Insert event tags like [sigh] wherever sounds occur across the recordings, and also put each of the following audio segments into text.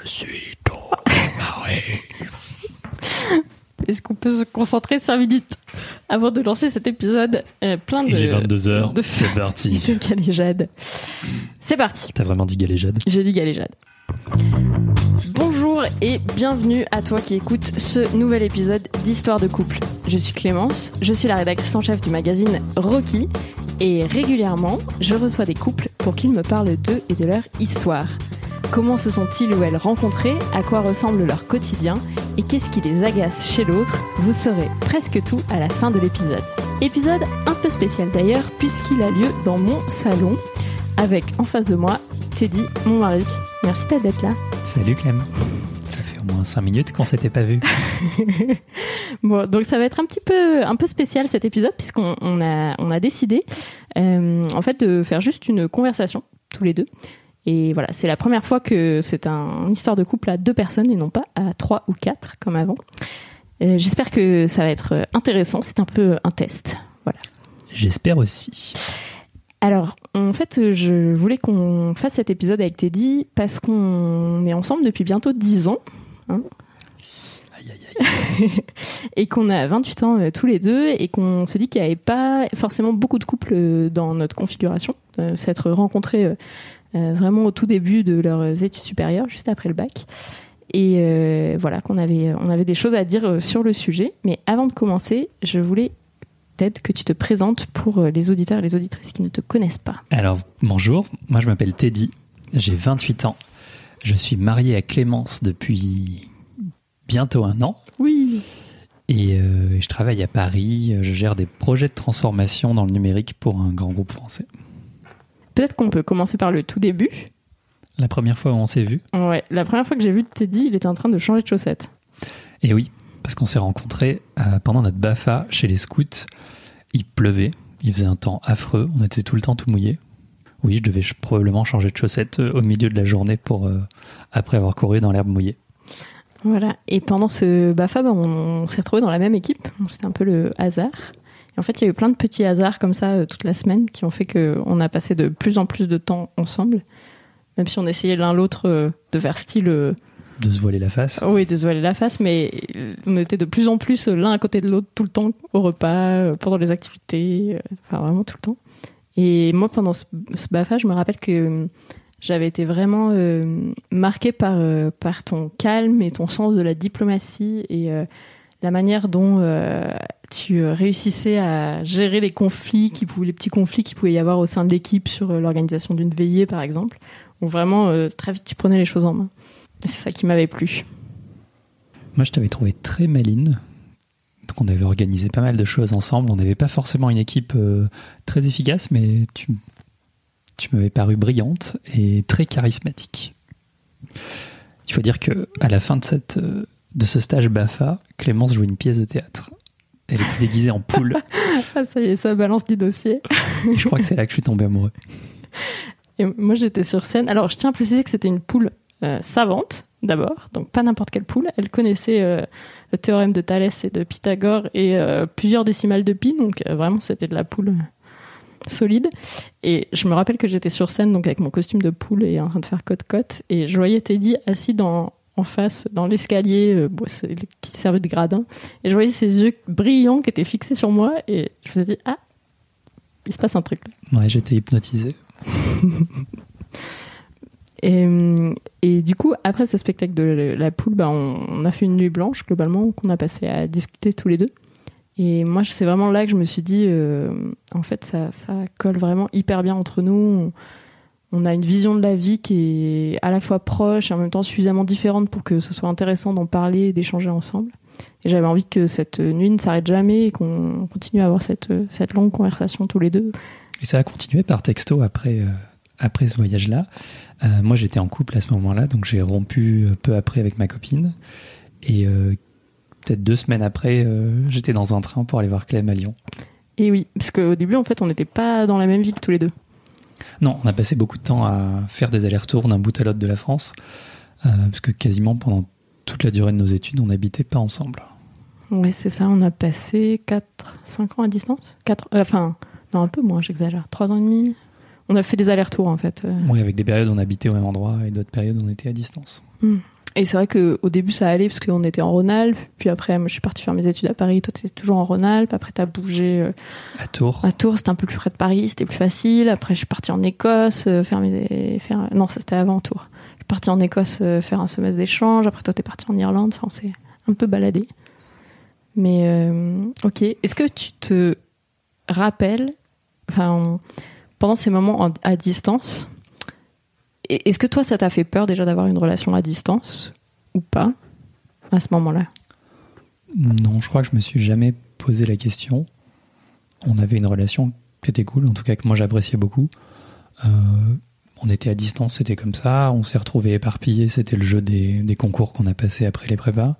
Je suis ton mari. Est-ce qu'on peut se concentrer 5 minutes avant de lancer cet épisode euh, plein de... Il est 22h, de- c'est parti. [laughs] de galéjade. C'est parti. T'as vraiment dit galéjade? J'ai dit galéjade. Bonjour et bienvenue à toi qui écoutes ce nouvel épisode d'Histoire de couple. Je suis Clémence, je suis la rédactrice en chef du magazine Rocky et régulièrement je reçois des couples pour qu'ils me parlent d'eux et de leur histoire. Comment se sont-ils ou elles rencontrés À quoi ressemble leur quotidien? Et qu'est-ce qui les agace chez l'autre? Vous saurez presque tout à la fin de l'épisode. Épisode un peu spécial d'ailleurs puisqu'il a lieu dans mon salon avec en face de moi Teddy, mon mari. Merci d'être là. Salut Clem. Ça fait au moins 5 minutes qu'on s'était pas vu. [laughs] Bon, donc ça va être un petit peu, un peu spécial cet épisode puisqu'on on a, on a décidé euh, en fait de faire juste une conversation tous les deux. Et voilà, c'est la première fois que c'est un, une histoire de couple à deux personnes et non pas à trois ou quatre comme avant. Euh, J'espère que ça va être intéressant. C'est un peu un test. Voilà. J'espère aussi. Alors, en fait, je voulais qu'on fasse cet épisode avec Teddy parce qu'on est ensemble depuis bientôt 10 ans Aïe aïe aïe. [laughs] et qu'on a 28 ans euh, tous les deux et qu'on s'est dit qu'il n'y avait pas forcément beaucoup de couples euh, dans notre configuration, euh, s'être rencontrés vraiment au tout début de leurs études supérieures, juste après le bac. Et euh, voilà, qu'on avait, on avait des choses à dire euh, sur le sujet. Mais avant de commencer, je voulais, Ted, que tu te présentes pour euh, les auditeurs et les auditrices qui ne te connaissent pas. Alors, bonjour, moi je m'appelle Teddy, j'ai 28 ans. Je suis marié à Clémence depuis bientôt un an. Oui. Et euh, je travaille à Paris, je gère des projets de transformation dans le numérique pour un grand groupe français. Peut-être qu'on peut commencer par le tout début. La première fois où on s'est vu, Ouais, la première fois que j'ai vu Teddy, il était en train de changer de chaussettes. Et oui, parce qu'on s'est rencontrés euh, pendant notre BAFA chez les scouts. Il pleuvait, il faisait un temps affreux, on était tout le temps tout mouillé. Oui, je devais probablement changer de chaussettes euh, au milieu de la journée pour euh, après avoir couru dans l'herbe mouillée. Voilà. Et pendant ce BAFA, bah, on, on s'est retrouvés dans la même équipe. C'était un peu le hasard. Et en fait, il y a eu plein de petits hasards comme ça euh, toute la semaine qui ont fait qu'on a passé de plus en plus de temps ensemble. Même si on essayait l'un l'autre euh, de faire style, euh, De se voiler la face. oui, de se voiler la face, mais on était de plus en plus l'un à côté de l'autre tout le temps, au repas, pendant les activités, enfin vraiment tout le temps. Et moi, pendant ce, ce BAFA, je me rappelle que j'avais été vraiment marquée par, par ton calme et ton sens de la diplomatie et la manière dont euh, tu euh, réussissais à gérer les conflits, qui pouvaient, les petits conflits qu'il pouvait y avoir au sein de l'équipe sur euh, l'organisation d'une veillée, par exemple, où vraiment très vite tu prenais les choses en main. C'est ça qui m'avait plu. Moi, je t'avais trouvé très maline. Donc, on avait organisé pas mal de choses ensemble. On n'avait pas forcément une équipe très efficace, mais tu, tu m'avais paru brillante et très charismatique. Il faut dire que à la fin de, cette, de ce stage BAFA, Clémence jouait une pièce de théâtre. Elle était déguisée en poule. [laughs] Ah, ça y est, ça balance du dossier. Et [laughs] je crois que c'est là que je suis tombé amoureux. Et moi, j'étais sur scène. Alors, je tiens à préciser que c'était une poule euh, savante, d'abord. Donc, pas n'importe quelle poule. Elle connaissait euh, le théorème de Thalès et de Pythagore et euh, plusieurs décimales de pi. Donc, vraiment, c'était de la poule solide. Et je me rappelle que j'étais sur scène, donc avec mon costume de poule et en train de faire côte-côte. Et je voyais Teddy assis dans, en face, dans l'escalier euh, bon, qui servait de gradin. Et je voyais ses yeux brillants qui étaient fixés sur moi. Et je me suis dit, ah, il se passe un truc là. Ouais, j'étais hypnotisé. [laughs] Et, euh, et du coup, après ce spectacle de la- la poule, bah, on, on a fait une nuit blanche globalement qu'on a passé à discuter tous les deux. Et moi, c'est vraiment là que je me suis dit, euh, en fait, ça, ça colle vraiment hyper bien entre nous. On, on a une vision de la vie qui est à la fois proche et en même temps suffisamment différente pour que ce soit intéressant d'en parler et d'échanger ensemble. Et j'avais envie que cette nuit ne s'arrête jamais et qu'on continue à avoir cette, cette longue conversation tous les deux. Et ça a continué par texto après, euh, après ce voyage-là. Euh, moi, j'étais en couple à ce moment-là, donc j'ai rompu euh, peu après avec ma copine. Et peut-être deux semaines après, j'étais dans un train pour aller voir Clem à Lyon. Et oui, parce qu'au début, en fait, on n'était pas dans la même ville tous les deux. Non, on a passé beaucoup de temps à faire des allers-retours d'un bout à l'autre de la France, parce que quasiment pendant toute la durée de nos études, on n'habitait pas ensemble. Oui, c'est ça, on a passé 4, 5 ans à distance? 4, Enfin, non, un peu moins, j'exagère. 3 ans et demi? On a fait des allers-retours en fait. Oui, avec des périodes où on habitait au même endroit et d'autres périodes où on était à distance. Hmm. Et c'est vrai qu'au début ça allait parce qu'on était en Rhône-Alpes, puis après moi je suis partie faire mes études à Paris, toi tu étais toujours en Rhône-Alpes, après tu as bougé euh, à Tours. À Tours, c'était un peu plus près de Paris, c'était plus facile. Après je suis partie en Écosse euh, faire mes faire non, ça c'était avant Tours. Je suis partie en Écosse euh, faire un semestre d'échange, après toi tu es partie en Irlande, enfin on s'est un peu baladé. Mais OK, est-ce que tu te rappelles enfin pendant ces moments à distance est-ce que toi, ça t'a fait peur déjà d'avoir une relation à distance ou pas à ce moment-là? Non, je crois que je me suis jamais posé la question. On avait une relation qui était cool, en tout cas que moi j'appréciais beaucoup. Euh, on était à distance, c'était comme ça. On s'est retrouvés éparpillés, c'était le jeu des, concours qu'on a passé après les prépas.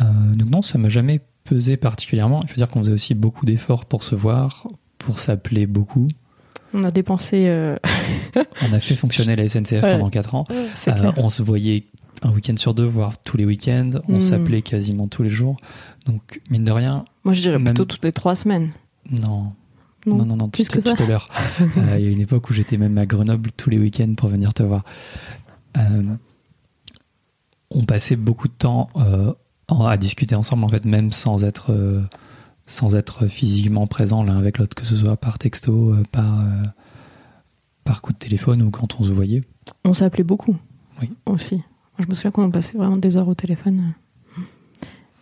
Euh, donc non, ça m'a jamais pesé particulièrement. Il faut dire qu'on faisait aussi beaucoup d'efforts pour se voir, pour s'appeler beaucoup. On a dépensé. Euh, [laughs] on a fait fonctionner la SNCF pendant 4 ans. Euh, on se voyait un week-end sur deux, voire tous les week-ends. On hmm. s'appelait quasiment tous les jours. Donc, mine de rien. Moi, je dirais plutôt toutes les 3 semaines. Non. Non, non, non, plus tout, à l'heure. [laughs] Euh, il y a une époque où j'étais même à Grenoble tous les week-ends pour venir te voir. on passait beaucoup de temps à discuter ensemble, en fait, même sans être sans être physiquement présent l'un avec l'autre, que ce soit par texto, euh, par, euh, par coup de téléphone ou quand on se voyait. On s'appelait beaucoup. Oui. Aussi. je me souviens qu'on passait vraiment des heures au téléphone.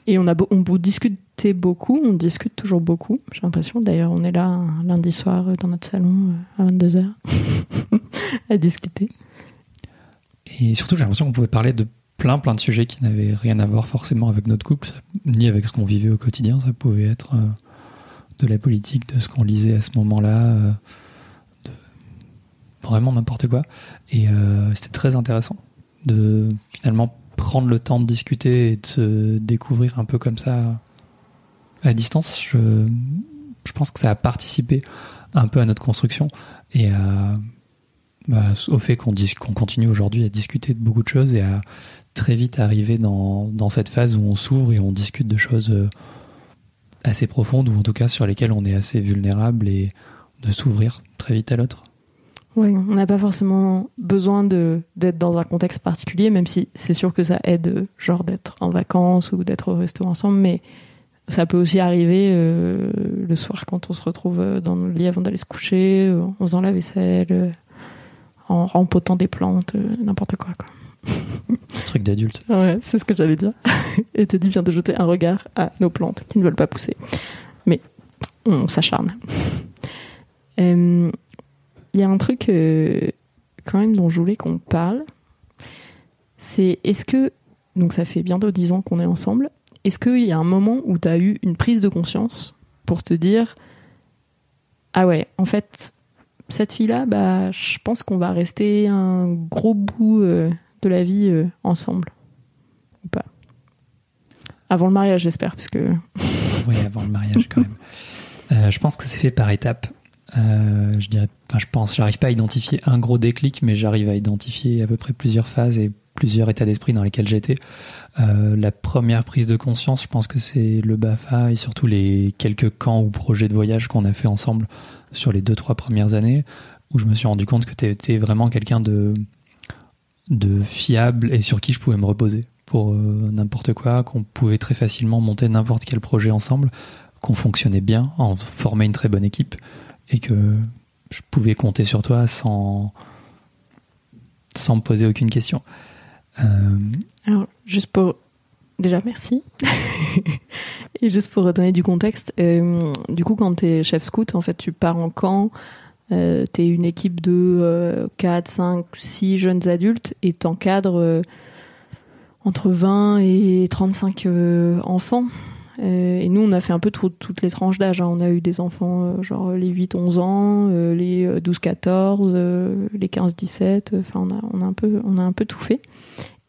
Et on, a on discutait beaucoup, on discute toujours beaucoup, j'ai l'impression. D'ailleurs, on est là lundi soir dans notre salon à 22h [laughs] à discuter. Et surtout, j'ai l'impression qu'on pouvait parler de plein plein de sujets qui n'avaient rien à voir forcément avec notre couple, ni avec ce qu'on vivait au quotidien. Ça pouvait être euh, de la politique, de ce qu'on lisait à ce moment-là, euh, vraiment n'importe quoi. Et euh, c'était très intéressant de finalement prendre le temps de discuter et de se découvrir un peu comme ça à distance. Je, pense que ça a participé un peu à notre construction et bah, au fait qu'on qu'on continue aujourd'hui à discuter de beaucoup de choses et à très vite arriver dans, dans cette phase où on s'ouvre et on discute de choses euh, assez profondes ou en tout cas sur lesquelles on est assez vulnérable et de s'ouvrir très vite à l'autre. Oui, on n'a pas forcément besoin d'être dans un contexte particulier, même si c'est sûr que ça aide, genre d'être en vacances ou d'être au resto ensemble, mais ça peut aussi arriver euh, le soir quand on se retrouve euh, dans le lit avant d'aller se coucher, en faisant la vaisselle, en rempotant des plantes, n'importe quoi. quoi. [laughs] Truc d'adulte. Ouais, c'est ce que j'allais dire. [laughs] Et Teddy vient de jeter un regard à nos plantes qui ne veulent pas pousser. Mais on s'acharne. [laughs] Euh, il y a un truc euh, quand même dont je voulais qu'on parle. C'est est-ce que, donc ça fait bientôt dix ans qu'on est ensemble, est-ce qu'il y a un moment où tu as eu une prise de conscience pour te dire Ah ouais, en fait, cette fille-là, bah, je pense qu'on va rester un gros bout euh, de la vie euh, ensemble ou pas Avant le mariage, j'espère, parce que. [laughs] oui, avant le mariage, quand même. Euh, je pense que c'est fait par étapes. Euh, je dirais, enfin, je pense, j'arrive pas à identifier un gros déclic, mais j'arrive à identifier à peu près plusieurs phases et plusieurs états d'esprit dans lesquels j'étais. la première prise de conscience, je pense que c'est le BAFA et surtout les quelques camps ou projets de voyage qu'on a fait ensemble sur les deux, trois premières années, où je me suis rendu compte que tu étais vraiment quelqu'un de, de fiable et sur qui je pouvais me reposer pour euh, n'importe quoi, qu'on pouvait très facilement monter n'importe quel projet ensemble, qu'on fonctionnait bien, en formait une très bonne équipe et que je pouvais compter sur toi sans, sans me poser aucune question. Euh, Alors, juste pour. Déjà, merci. [laughs] et juste pour redonner du contexte, euh, du coup, quand tu es chef scout, en fait, tu pars en camp euh, t'es une équipe de 4, 5, 6 jeunes adultes et t'encadres entre 20 et 35 enfants. et nous, on a fait un peu toutes les tranches d'âge. Hein. On a eu des enfants, genre les 8-11 ans, les 12-14, les 15-17. Enfin, on a, on, a un peu, on a un peu tout fait.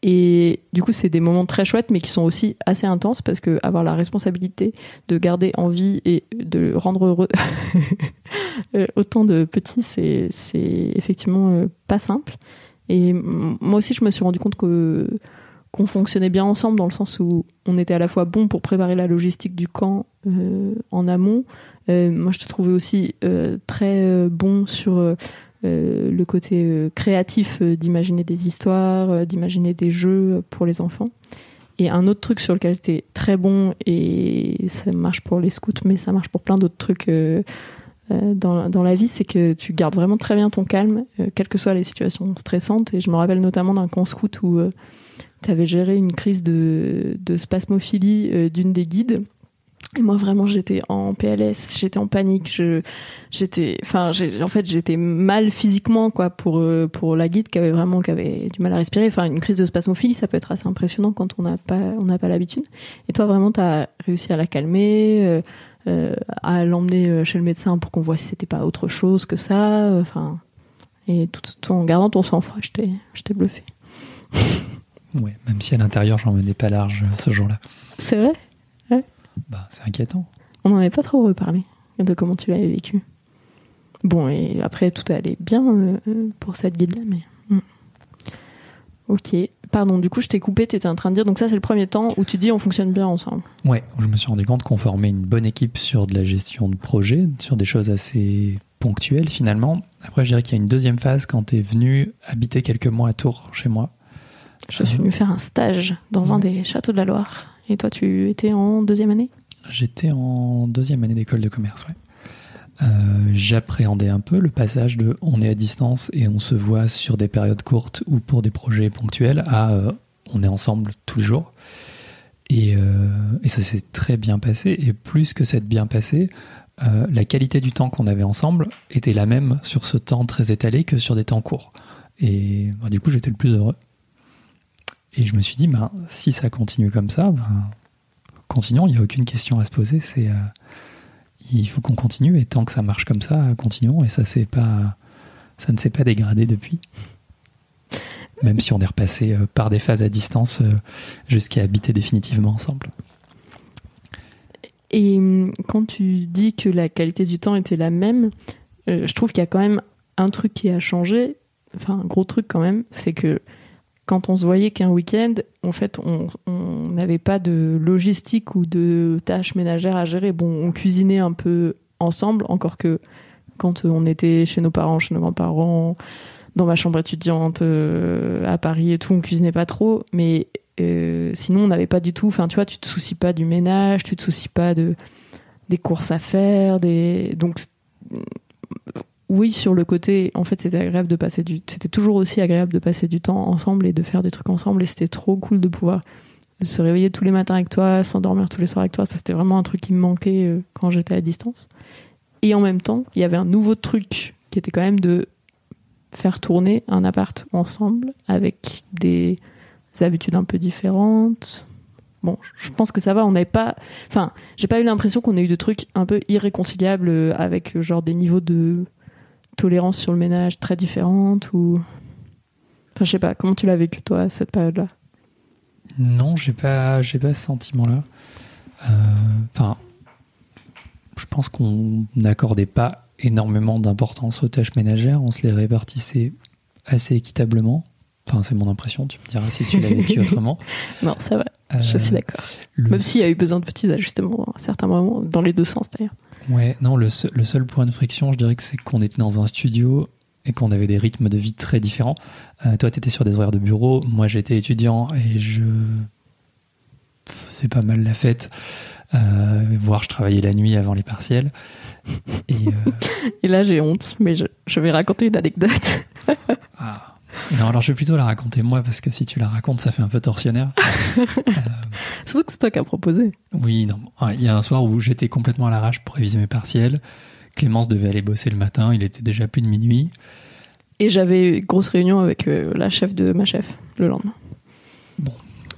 Et du coup, c'est des moments très chouettes, mais qui sont aussi assez intenses parce que avoir la responsabilité de garder en vie et de rendre heureux [laughs] euh, autant de petits, c'est, effectivement euh, pas simple. Et moi aussi, je me suis rendu compte qu'on fonctionnait bien ensemble dans le sens où on était à la fois bon pour préparer la logistique du camp euh, en amont. moi, je te trouvais aussi très bon sur le côté euh, créatif euh, d'imaginer des histoires, d'imaginer des jeux pour les enfants. Et un autre truc sur lequel tu es très bon, et ça marche pour les scouts, mais ça marche pour plein d'autres trucs dans, dans, la vie, c'est que tu gardes vraiment très bien ton calme, quelles que soient les situations stressantes. Et je me rappelle notamment d'un camp scout où tu avais géré une crise de, de spasmophilie d'une des guides. Et moi vraiment j'étais en PLS, j'étais en panique, je j'étais enfin en fait j'étais mal physiquement quoi pour euh, pour la guide qui avait vraiment qui avait du mal à respirer, enfin une crise de spasmophilie, ça peut être assez impressionnant quand on n'a pas on n'a pas l'habitude. Et toi vraiment tu as réussi à la calmer euh, euh, à l'emmener chez le médecin pour qu'on voit si c'était pas autre chose que ça, enfin et tout, tout, en gardant ton sang-froid, j'étais j'étais bluffé. ouais, même si à l'intérieur j'en menais pas large ce jour-là. C'est vrai? Bah, c'est inquiétant. On n'en avait pas trop reparlé de comment tu l'avais vécu. Bon, et après, tout allait bien euh, pour cette guide-là, mais. Hmm. Ok. Pardon, du coup, je t'ai coupé, tu étais en train de dire. Donc, ça, c'est le premier temps où tu dis on fonctionne bien ensemble. Ouais, je me suis rendu compte qu'on formait une bonne équipe sur de la gestion de projet, sur des choses assez ponctuelles finalement. Après, je dirais qu'il y a une deuxième phase quand tu es venu habiter quelques mois à Tours, chez moi. Je suis venu faire un stage dans un des châteaux de la Loire. Et toi, tu étais en deuxième année? J'étais en deuxième année d'école de commerce, ouais. Euh, j'appréhendais un peu le passage de on est à distance et on se voit sur des périodes courtes ou pour des projets ponctuels à euh, on est ensemble tous les jours. Et, euh, et ça s'est très bien passé. Et plus que c'est bien passé, la qualité du temps qu'on avait ensemble était la même sur ce temps très étalé que sur des temps courts. Et bah, du coup, j'étais le plus heureux. Et je me suis dit, ben, si ça continue comme ça, ben, continuons, il n'y a aucune question à se poser. C'est, euh, il faut qu'on continue, et tant que ça marche comme ça, continuons. Et ça, c'est pas, ça ne s'est pas dégradé depuis. Même si on est repassé euh, par des phases à distance euh, jusqu'à habiter définitivement ensemble. Et quand tu dis que la qualité du temps était la même, je trouve qu'il y a quand même un truc qui a changé, enfin un gros truc quand même, c'est que quand on se voyait qu'un week-end, en fait, on n'avait pas de logistique ou de tâches ménagères à gérer. Bon, on cuisinait un peu ensemble, encore que quand on était chez nos parents, chez nos grands-parents, dans ma chambre étudiante euh, à Paris et tout, on cuisinait pas trop. Mais euh, sinon, on n'avait pas du tout. Enfin, tu vois, tu te soucies pas du ménage, tu te soucies pas de des courses à faire, des donc oui, sur le côté, en fait, c'était agréable de passer du, c'était toujours aussi agréable de passer du temps ensemble et de faire des trucs ensemble. Et c'était trop cool de pouvoir se réveiller tous les matins avec toi, s'endormir tous les soirs avec toi. Ça, c'était vraiment un truc qui me manquait euh, quand j'étais à distance. Et en même temps, il y avait un nouveau truc qui était quand même de faire tourner un appart ensemble avec des habitudes un peu différentes. Bon, je pense que ça va. On n'avait pas, enfin, j'ai pas eu l'impression qu'on ait eu de trucs un peu irréconciliables euh, avec genre des niveaux de tolérance sur le ménage très différente ou enfin je sais pas comment tu l'as vécu toi cette période là non j'ai pas j'ai pas ce sentiment là euh, enfin je pense qu'on n'accordait pas énormément d'importance aux tâches ménagères. On se les répartissait assez équitablement. Enfin c'est mon impression tu me diras si tu l'as vécu [laughs] autrement. Non ça va. Je suis euh, d'accord même s'il y a eu besoin de petits ajustements à certains moments dans les deux sens d'ailleurs Ouais, non, le seul, le seul point de friction, je dirais que c'est qu'on était dans un studio et qu'on avait des rythmes de vie très différents. Euh, toi, tu étais sur des horaires de bureau, moi j'étais étudiant et je faisais pas mal la fête, euh, voire je travaillais la nuit avant les partiels. Et, euh, [laughs] et là j'ai honte, mais je, je, vais raconter une anecdote. ah. Non, alors je vais plutôt la raconter moi parce que si tu la racontes, ça fait un peu torsionnaire. [laughs] euh... Surtout que c'est toi qui as proposé. Oui, non. Il y a un soir où j'étais complètement à l'arrache pour réviser mes partiels, Clémence devait aller bosser le matin, il était déjà plus de minuit. Et j'avais une grosse réunion avec euh, la chef de ma chef le lendemain.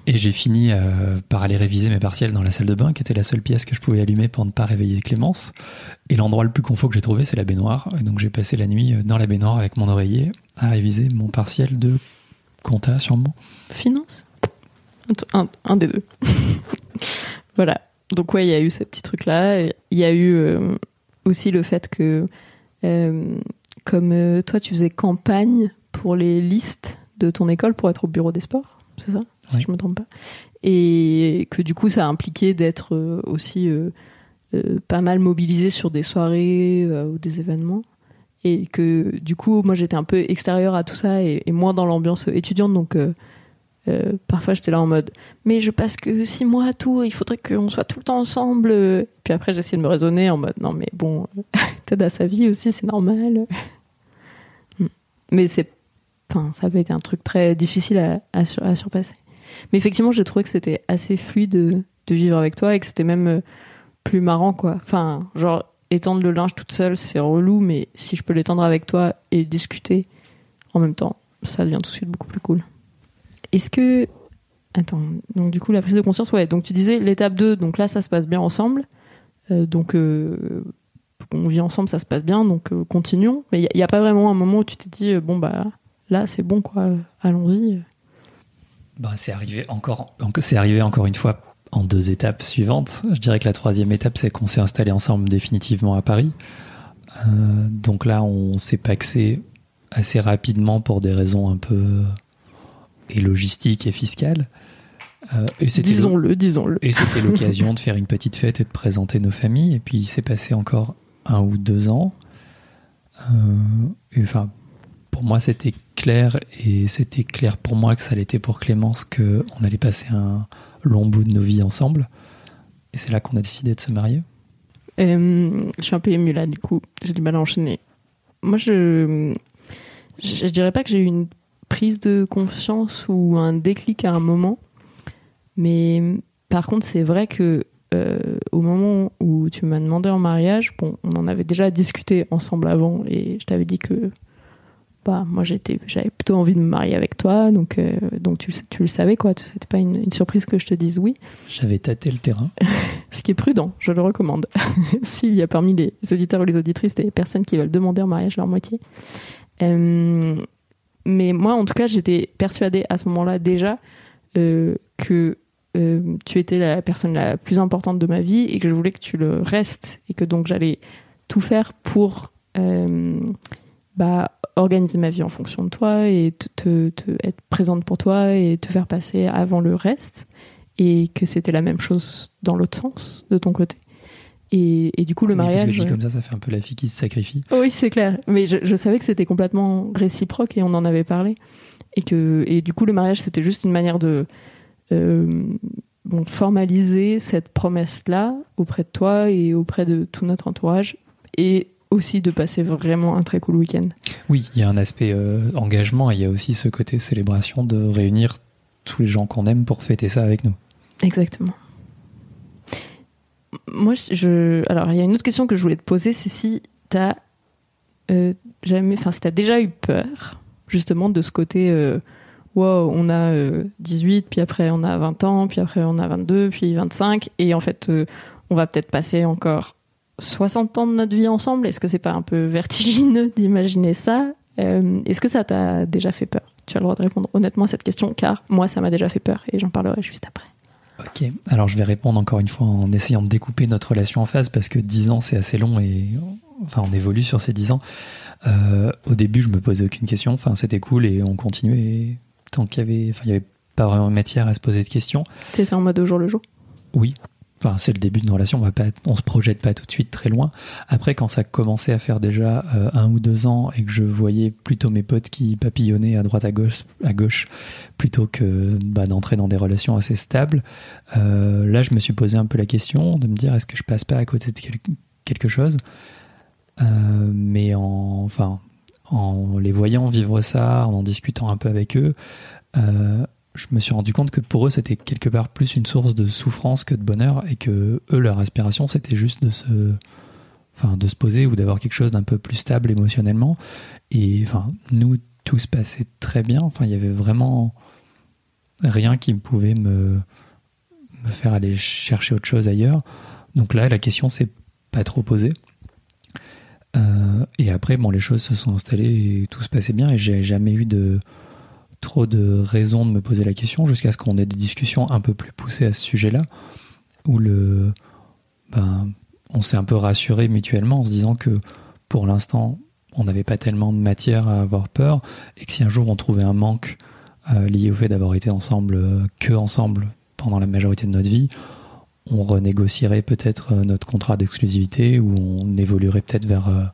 Et j'ai fini euh, par aller réviser mes partiels dans la salle de bain, qui était la seule pièce que je pouvais allumer pour ne pas réveiller Clémence. Et l'endroit le plus confort que j'ai trouvé, c'est la baignoire. Et donc j'ai passé la nuit euh, dans la baignoire avec mon oreiller à réviser mon partiel de compta, sûrement. Finance? Un, des deux. [laughs] voilà. Donc ouais, il y a eu ces petits trucs-là. Il y a eu euh, aussi le fait que, comme toi, tu faisais campagne pour les listes de ton école pour être au bureau des sports, c'est ça? Si je me trompe pas. Et que du coup, ça a impliqué d'être euh, aussi euh, euh, pas mal mobilisé sur des soirées ou des événements. Et que du coup, moi, j'étais un peu extérieure à tout ça et, et moins dans l'ambiance étudiante. Donc, euh, euh, parfois, j'étais là en mode, mais je passe que six mois à Tours, il faudrait qu'on soit tout le temps ensemble. Puis après, j'essayais de me raisonner en mode, non, mais bon, [laughs] t'aides à sa vie aussi, c'est normal. Mm. Mais c'est, enfin, ça avait été un truc très difficile à, à sur- à surpasser. Mais effectivement, j'ai trouvé que c'était assez fluide de, de vivre avec toi et que c'était même euh, plus marrant, quoi. Enfin, genre, étendre le linge toute seule, c'est relou, mais si je peux l'étendre avec toi et discuter en même temps, ça devient tout de suite beaucoup plus cool. Est-ce que. Attends, donc du coup, la prise de conscience, ouais. Donc tu disais l'étape 2, donc là, ça se passe bien ensemble. Euh, donc euh, on vit ensemble, ça se passe bien, donc euh, continuons. Mais il n'y a, pas vraiment un moment où tu t'es dit, euh, bon, bah là, c'est bon, quoi, euh, allons-y. Bah, c'est arrivé encore, c'est arrivé encore une fois en deux étapes suivantes. Je dirais que la troisième étape, c'est qu'on s'est installé ensemble définitivement à Paris. Euh, donc là, on s'est paxé assez rapidement pour des raisons un peu et logistiques et fiscales. Euh, Disons-le, disons-le. et c'était [laughs] l'occasion de faire une petite fête et de présenter nos familles. Et puis il s'est passé encore un ou deux ans. Euh, et enfin, pour moi, c'était clair et c'était clair pour moi que ça l'était pour Clémence qu'on allait passer un long bout de nos vies ensemble. Et c'est là qu'on a décidé de se marier. Je suis un peu émue là, du coup. J'ai du mal à enchaîner. Moi, je, je, je dirais pas que j'ai eu une prise de conscience ou un déclic à un moment. Mais par contre, c'est vrai que euh, au moment où tu m'as demandé en mariage, bon, on en avait déjà discuté ensemble avant et je t'avais dit que moi j'étais, j'avais plutôt envie de me marier avec toi, donc, euh, donc tu, le sais- tu le savais quoi, c'était pas une, une surprise que je te dise oui. J'avais tâté le terrain. [laughs] Ce qui est prudent, je le recommande. [laughs] S'il y a parmi les auditeurs ou les auditrices des personnes qui veulent demander en mariage leur moitié. Euh, mais moi, en tout cas, j'étais persuadée à ce moment-là déjà euh, que tu étais la personne la plus importante de ma vie et que je voulais que tu le restes et que donc j'allais tout faire pour bah, organiser ma vie en fonction de toi et te, te- te- être présente pour toi et te faire passer avant le reste et que c'était la même chose dans l'autre sens de ton côté. Et, et du coup, le Oui, parce mariage. que dit comme ça, ça fait un peu la fille qui se sacrifie. Oui, c'est clair. Mais je, je savais que c'était complètement réciproque et on en avait parlé. Et que et du coup, le mariage, c'était juste une manière de euh, bon, formaliser cette promesse-là auprès de toi et auprès de tout notre entourage. Et aussi de passer vraiment un très cool week-end. Oui, il y a un aspect euh, engagement et il y a aussi ce côté célébration de réunir tous les gens qu'on aime pour fêter ça avec nous. Exactement. Moi, je. Alors, il y a une autre question que je voulais te poser, c'est si t'as euh, jamais. Enfin, si t'as déjà eu peur, justement, de ce côté. Euh, wow, on a euh, 18, puis après on a 20 ans, puis après on a 22, puis 25, et en fait, euh, on va peut-être passer encore 60 ans de notre vie ensemble. Est-ce que c'est pas un peu vertigineux [laughs] d'imaginer ça Euh, Est-ce que ça t'a déjà fait peur? Tu as le droit de répondre honnêtement à cette question, car moi, ça m'a déjà fait peur, et j'en parlerai juste après. Ok, alors je vais répondre encore une fois en essayant de découper notre relation en phase parce que 10 ans c'est assez long et enfin on évolue sur ces 10 ans. Euh, au début je me posais aucune question, enfin c'était cool et on continuait et tant qu'il y avait, enfin il y avait pas vraiment matière à se poser de questions. C'est ça en mode au jour le jour? Oui, c'est le début d'une relation, on va pas, on se projette pas tout de suite très loin. Après quand ça commençait à faire déjà euh, un ou deux ans et que je voyais plutôt mes potes qui papillonnaient à droite à gauche, à gauche plutôt que bah, d'entrer dans des relations assez stables, euh, là je me suis posé un peu la question de me dire est-ce que je passe pas à côté de quel- quelque chose? Euh, mais en, enfin, en les voyant vivre ça, en en discutant un peu avec eux, je me suis rendu compte que pour eux c'était quelque part plus une source de souffrance que de bonheur et que eux leur aspiration c'était juste de se enfin, de se poser ou d'avoir quelque chose d'un peu plus stable émotionnellement. Et enfin, nous, tout se passait très bien. Enfin, il y avait vraiment rien qui pouvait me, faire aller chercher autre chose ailleurs. Donc là, la question s'est pas trop posée. Euh, et après, bon, les choses se sont installées et tout se passait bien. Et j'ai jamais eu de trop de raisons de me poser la question jusqu'à ce qu'on ait des discussions un peu plus poussées à ce sujet-là, où le, ben, on s'est un peu rassuré mutuellement en se disant que pour l'instant, on n'avait pas tellement de matière à avoir peur et que si un jour on trouvait un manque euh, lié au fait d'avoir été ensemble, euh, que ensemble pendant la majorité de notre vie, on renégocierait peut-être euh, notre contrat d'exclusivité ou on évoluerait peut-être vers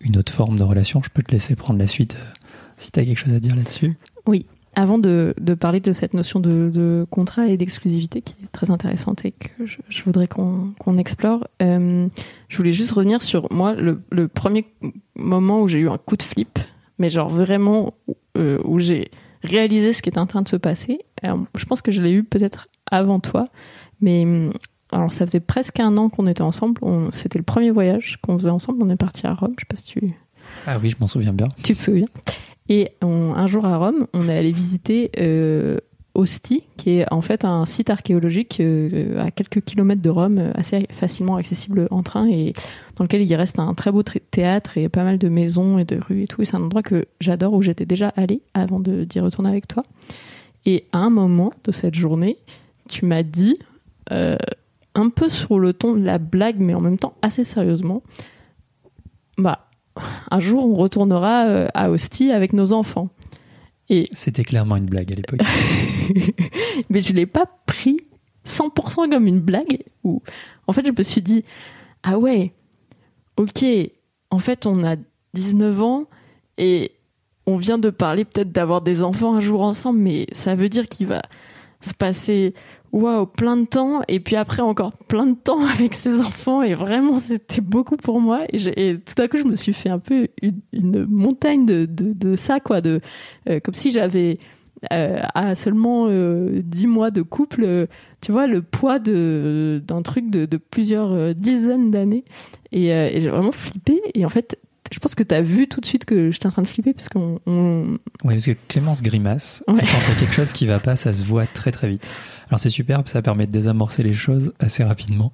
une autre forme de relation. Je peux te laisser prendre la suite si tu as quelque chose à dire là-dessus. Oui, avant de, parler de cette notion de, contrat et d'exclusivité qui est très intéressante et que je, voudrais qu'on explore, euh, je voulais juste revenir sur moi le, premier moment où j'ai eu un coup de flip, mais genre vraiment euh, où j'ai réalisé ce qui était en train de se passer. je pense que je l'ai eu peut-être avant toi, mais alors ça faisait presque un an qu'on était ensemble. C'était le premier voyage qu'on faisait ensemble. On est parti à Rome. Je sais pas si tu. Ah oui, je m'en souviens bien. Tu te souviens et un jour à Rome, on est allé visiter euh, Ostie, qui est en fait un site archéologique euh, à quelques kilomètres de Rome, euh, assez facilement accessible en train et dans lequel il reste un très beau théâtre et pas mal de maisons et de rues et tout. C'est un endroit que j'adore où j'étais déjà allée avant d'y retourner avec toi. Et à un moment de cette journée, tu m'as dit, un peu sur le ton de la blague, mais en même temps assez sérieusement, bah un jour on retournera euh, à Ostie avec nos enfants. Et c'était clairement une blague à l'époque. [laughs] Mais je l'ai pas pris 100% comme une blague. Ou en fait, je me suis dit ah ouais, ok. En fait, on a 19 ans et on vient de parler peut-être d'avoir des enfants un jour ensemble, mais ça veut dire qu'il va se passer waouh, plein de temps, et puis après encore plein de temps [laughs] avec ses enfants, et vraiment c'était beaucoup pour moi. Et, tout à coup, je me suis fait un peu une, montagne de, de, ça, quoi, de euh, comme si j'avais euh, à seulement euh, dix mois de couple, tu vois, le poids de d'un truc de, de plusieurs dizaines d'années, et, et j'ai vraiment flippé. Et en fait, je pense que tu as vu tout de suite que j'étais en train de flipper parce qu'on. Oui, parce que Clémence grimace. Quand il y a quelque chose qui va pas, ça se voit très très vite. Alors c'est super, ça permet de désamorcer les choses assez rapidement.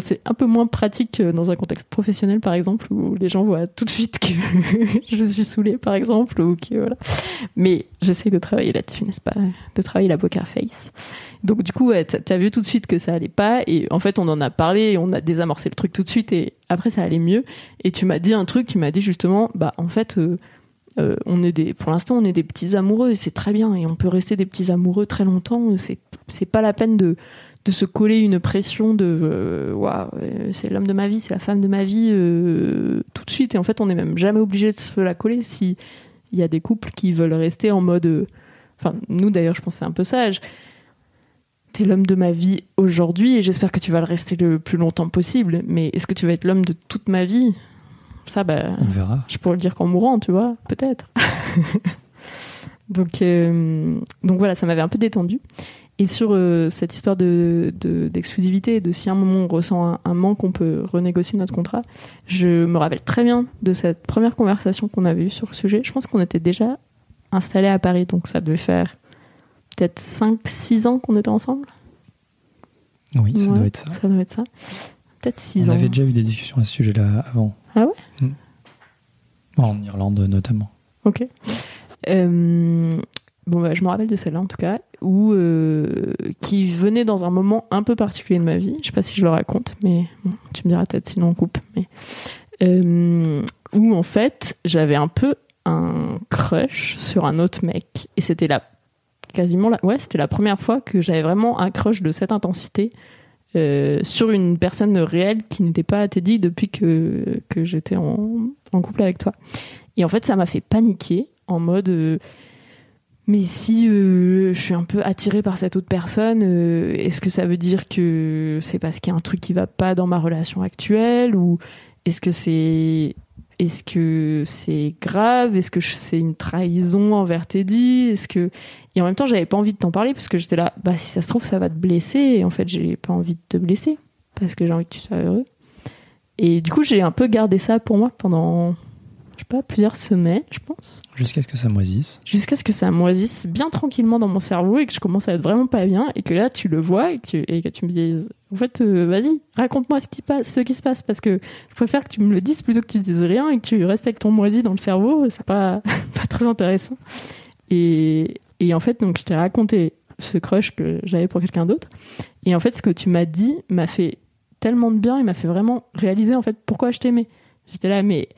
C'est un peu moins pratique dans un contexte professionnel, par exemple, où les gens voient tout de suite que [laughs] je suis saoulée, par exemple, ou que voilà. Mais j'essaie de travailler là-dessus, n'est-ce pas? De travailler la poker face. Donc du coup, ouais, t'as vu tout de suite que ça allait pas, et en fait, on en a parlé, et on a désamorcé le truc tout de suite, et après, ça allait mieux. Et tu m'as dit un truc, tu m'as dit justement, bah en fait. Euh, euh, on est des, pour l'instant, on est des petits amoureux et c'est très bien et on peut rester des petits amoureux très longtemps. C'est, c'est pas la peine de, de se coller une pression de, euh, euh, c'est l'homme de ma vie, c'est la femme de ma vie tout de suite. Et en fait, on n'est même jamais obligé de se la coller si il y a des couples qui veulent rester en mode, enfin, nous d'ailleurs, je pense c'est un peu sage. T'es l'homme de ma vie aujourd'hui et j'espère que tu vas le rester le plus longtemps possible. Mais est-ce que tu vas être l'homme de toute ma vie? Ça, bah, on verra. Je pourrais le dire qu'en mourant, tu vois, peut-être. [laughs] donc, euh, donc voilà, ça m'avait un peu détendu. Et sur euh, cette histoire de, d'exclusivité, de, si à un moment on ressent un, manque, on peut renégocier notre contrat, je me rappelle très bien de cette première conversation qu'on avait eue sur le sujet. Je pense qu'on était déjà installés à Paris, donc ça devait faire peut-être 5-6 ans qu'on était ensemble. Oui, ça doit être ça. Ça doit être ça. Peut-être 6 ans. On avait déjà eu des discussions à ce sujet-là avant. Ah ouais? Mm. En Irlande notamment. Ok. Euh, bon, bah, je me rappelle de celle-là en tout cas, où, euh, qui venait dans un moment un peu particulier de ma vie. Je sais pas si je le raconte, mais tu me diras peut-être sinon on coupe. Mais euh, où en fait j'avais un peu un crush sur un autre mec, et c'était la quasiment la, ouais, c'était la première fois que j'avais vraiment un crush de cette intensité euh, sur une personne réelle qui n'était pas Teddy depuis que, que j'étais en, couple avec toi. Et en fait, ça m'a fait paniquer en mode euh, mais si euh, je suis un peu attirée par cette autre personne, est-ce que ça veut dire que c'est parce qu'il y a un truc qui va pas dans ma relation actuelle ou est-ce que c'est est-ce que c'est grave? Est-ce que c'est une trahison envers Teddy? Est-ce que et en même temps, j'avais pas envie de t'en parler parce que j'étais là, bah si ça se trouve, ça va te blesser. Et en fait, j'ai pas envie de te blesser parce que j'ai envie que tu sois heureux. et du coup, j'ai un peu gardé ça pour moi pendant, sais pas, plusieurs semaines, je pense. Jusqu'à ce que ça moisisse. Jusqu'à ce que ça moisisse bien tranquillement dans mon cerveau et que je commence à être vraiment pas bien et que là, tu le vois et que tu, et que tu me dises, en fait, euh, vas-y, raconte-moi ce qui, passe, ce qui se passe parce que je préfère que tu me le dises plutôt que tu dises rien et que tu restes avec ton moisi dans le cerveau. C'est pas, [laughs] pas très intéressant. Et, et en fait, donc, je t'ai raconté ce crush que j'avais pour quelqu'un d'autre. Et en fait, ce que tu m'as dit m'a fait tellement de bien, il m'a fait vraiment réaliser en fait pourquoi je t'aimais. J'étais là, mais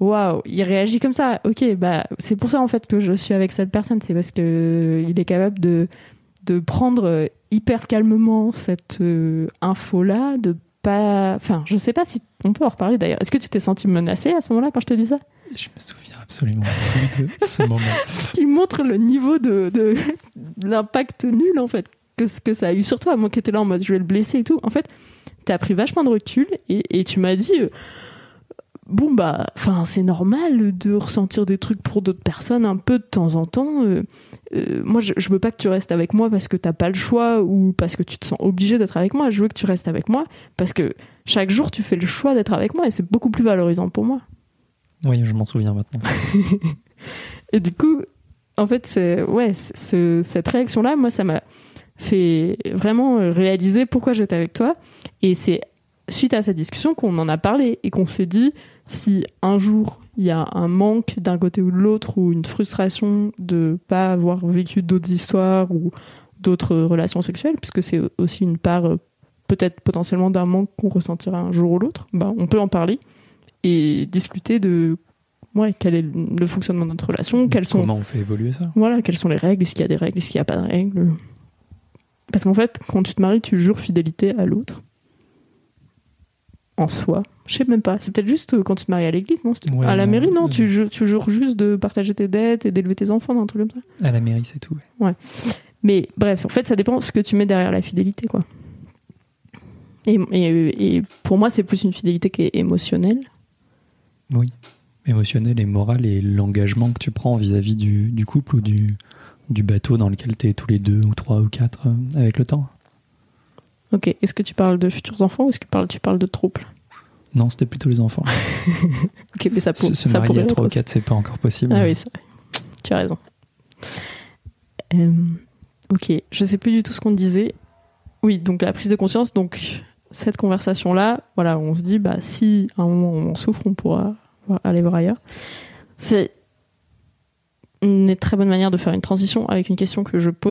waouh, il réagit comme ça. Ok, bah c'est pour ça en fait que je suis avec cette personne, c'est parce que il est capable de de prendre euh, hyper calmement cette euh, info là, de pas, enfin, je sais pas si on peut en reparler d'ailleurs. Est-ce que tu t'es senti menacé à ce moment-là quand je te dis ça? Je me souviens absolument plus de ce moment. [laughs] Ce qui montre le niveau de, de, de l'impact nul en fait que ce que ça a eu sur toi. Moi qui étais là en mode je vais le blesser et tout. En fait, t'as pris vachement de recul et, et tu m'as dit euh, bon bah enfin c'est normal de ressentir des trucs pour d'autres personnes un peu de temps en temps euh, euh, moi je, je veux pas que tu restes avec moi parce que t'as pas le choix ou parce que tu te sens obligé d'être avec moi. Je veux que tu restes avec moi parce que chaque jour tu fais le choix d'être avec moi et c'est beaucoup plus valorisant pour moi. Oui, je m'en souviens maintenant. [laughs] et du coup en fait c'est ouais c'est- ce- cette réaction là moi ça m'a fait vraiment euh, réaliser pourquoi j'étais avec toi. Et c'est suite à cette discussion qu'on en a parlé et qu'on s'est dit si un jour il y a un manque d'un côté ou de l'autre ou une frustration de pas avoir vécu d'autres histoires ou d'autres relations sexuelles puisque c'est aussi une part euh, peut-être potentiellement d'un manque qu'on ressentira un jour ou l'autre bah, on peut en parler et discuter de ouais, quel est le fonctionnement de notre relation quelles sont Comment on fait évoluer ça? Voilà, quelles sont les règles Est-ce qu'il y a des règles Est-ce qu'il n'y a pas de règles? Parce qu'en fait, quand tu te maries, tu jures fidélité à l'autre. En soi. Je sais même pas. C'est peut-être juste euh, quand tu te maries à l'église, non? Ouais, À la non. mairie, non? Mm. tu, jures, tu jures juste de partager tes dettes et d'élever tes enfants, un truc comme ça? À la mairie, c'est tout. ouais. Mais bref, en fait, ça dépend de ce que tu mets derrière la fidélité, quoi. Et, et, et pour moi, c'est plus une fidélité qui est émotionnelle. Oui. Émotionnel et moral et l'engagement que tu prends vis-à-vis du, du couple ou du, du bateau dans lequel tu es tous les deux ou trois ou quatre euh, avec le temps. Ok, est-ce que tu parles de futurs enfants ou est-ce que tu parles, tu parles de trouble Non, c'était plutôt les enfants. [laughs] Ok, mais ça, pour, Se, se ça marier à être trois ou aussi. quatre, c'est pas encore possible. Ah oui, c'est vrai. Tu as raison. Euh, ok, je sais plus du tout ce qu'on disait. Oui, donc la prise de conscience, donc cette conversation-là, voilà, on se dit, bah si à un moment on souffre, on pourra aller voir ailleurs. C'est une très bonne manière de faire une transition avec une question que je pose.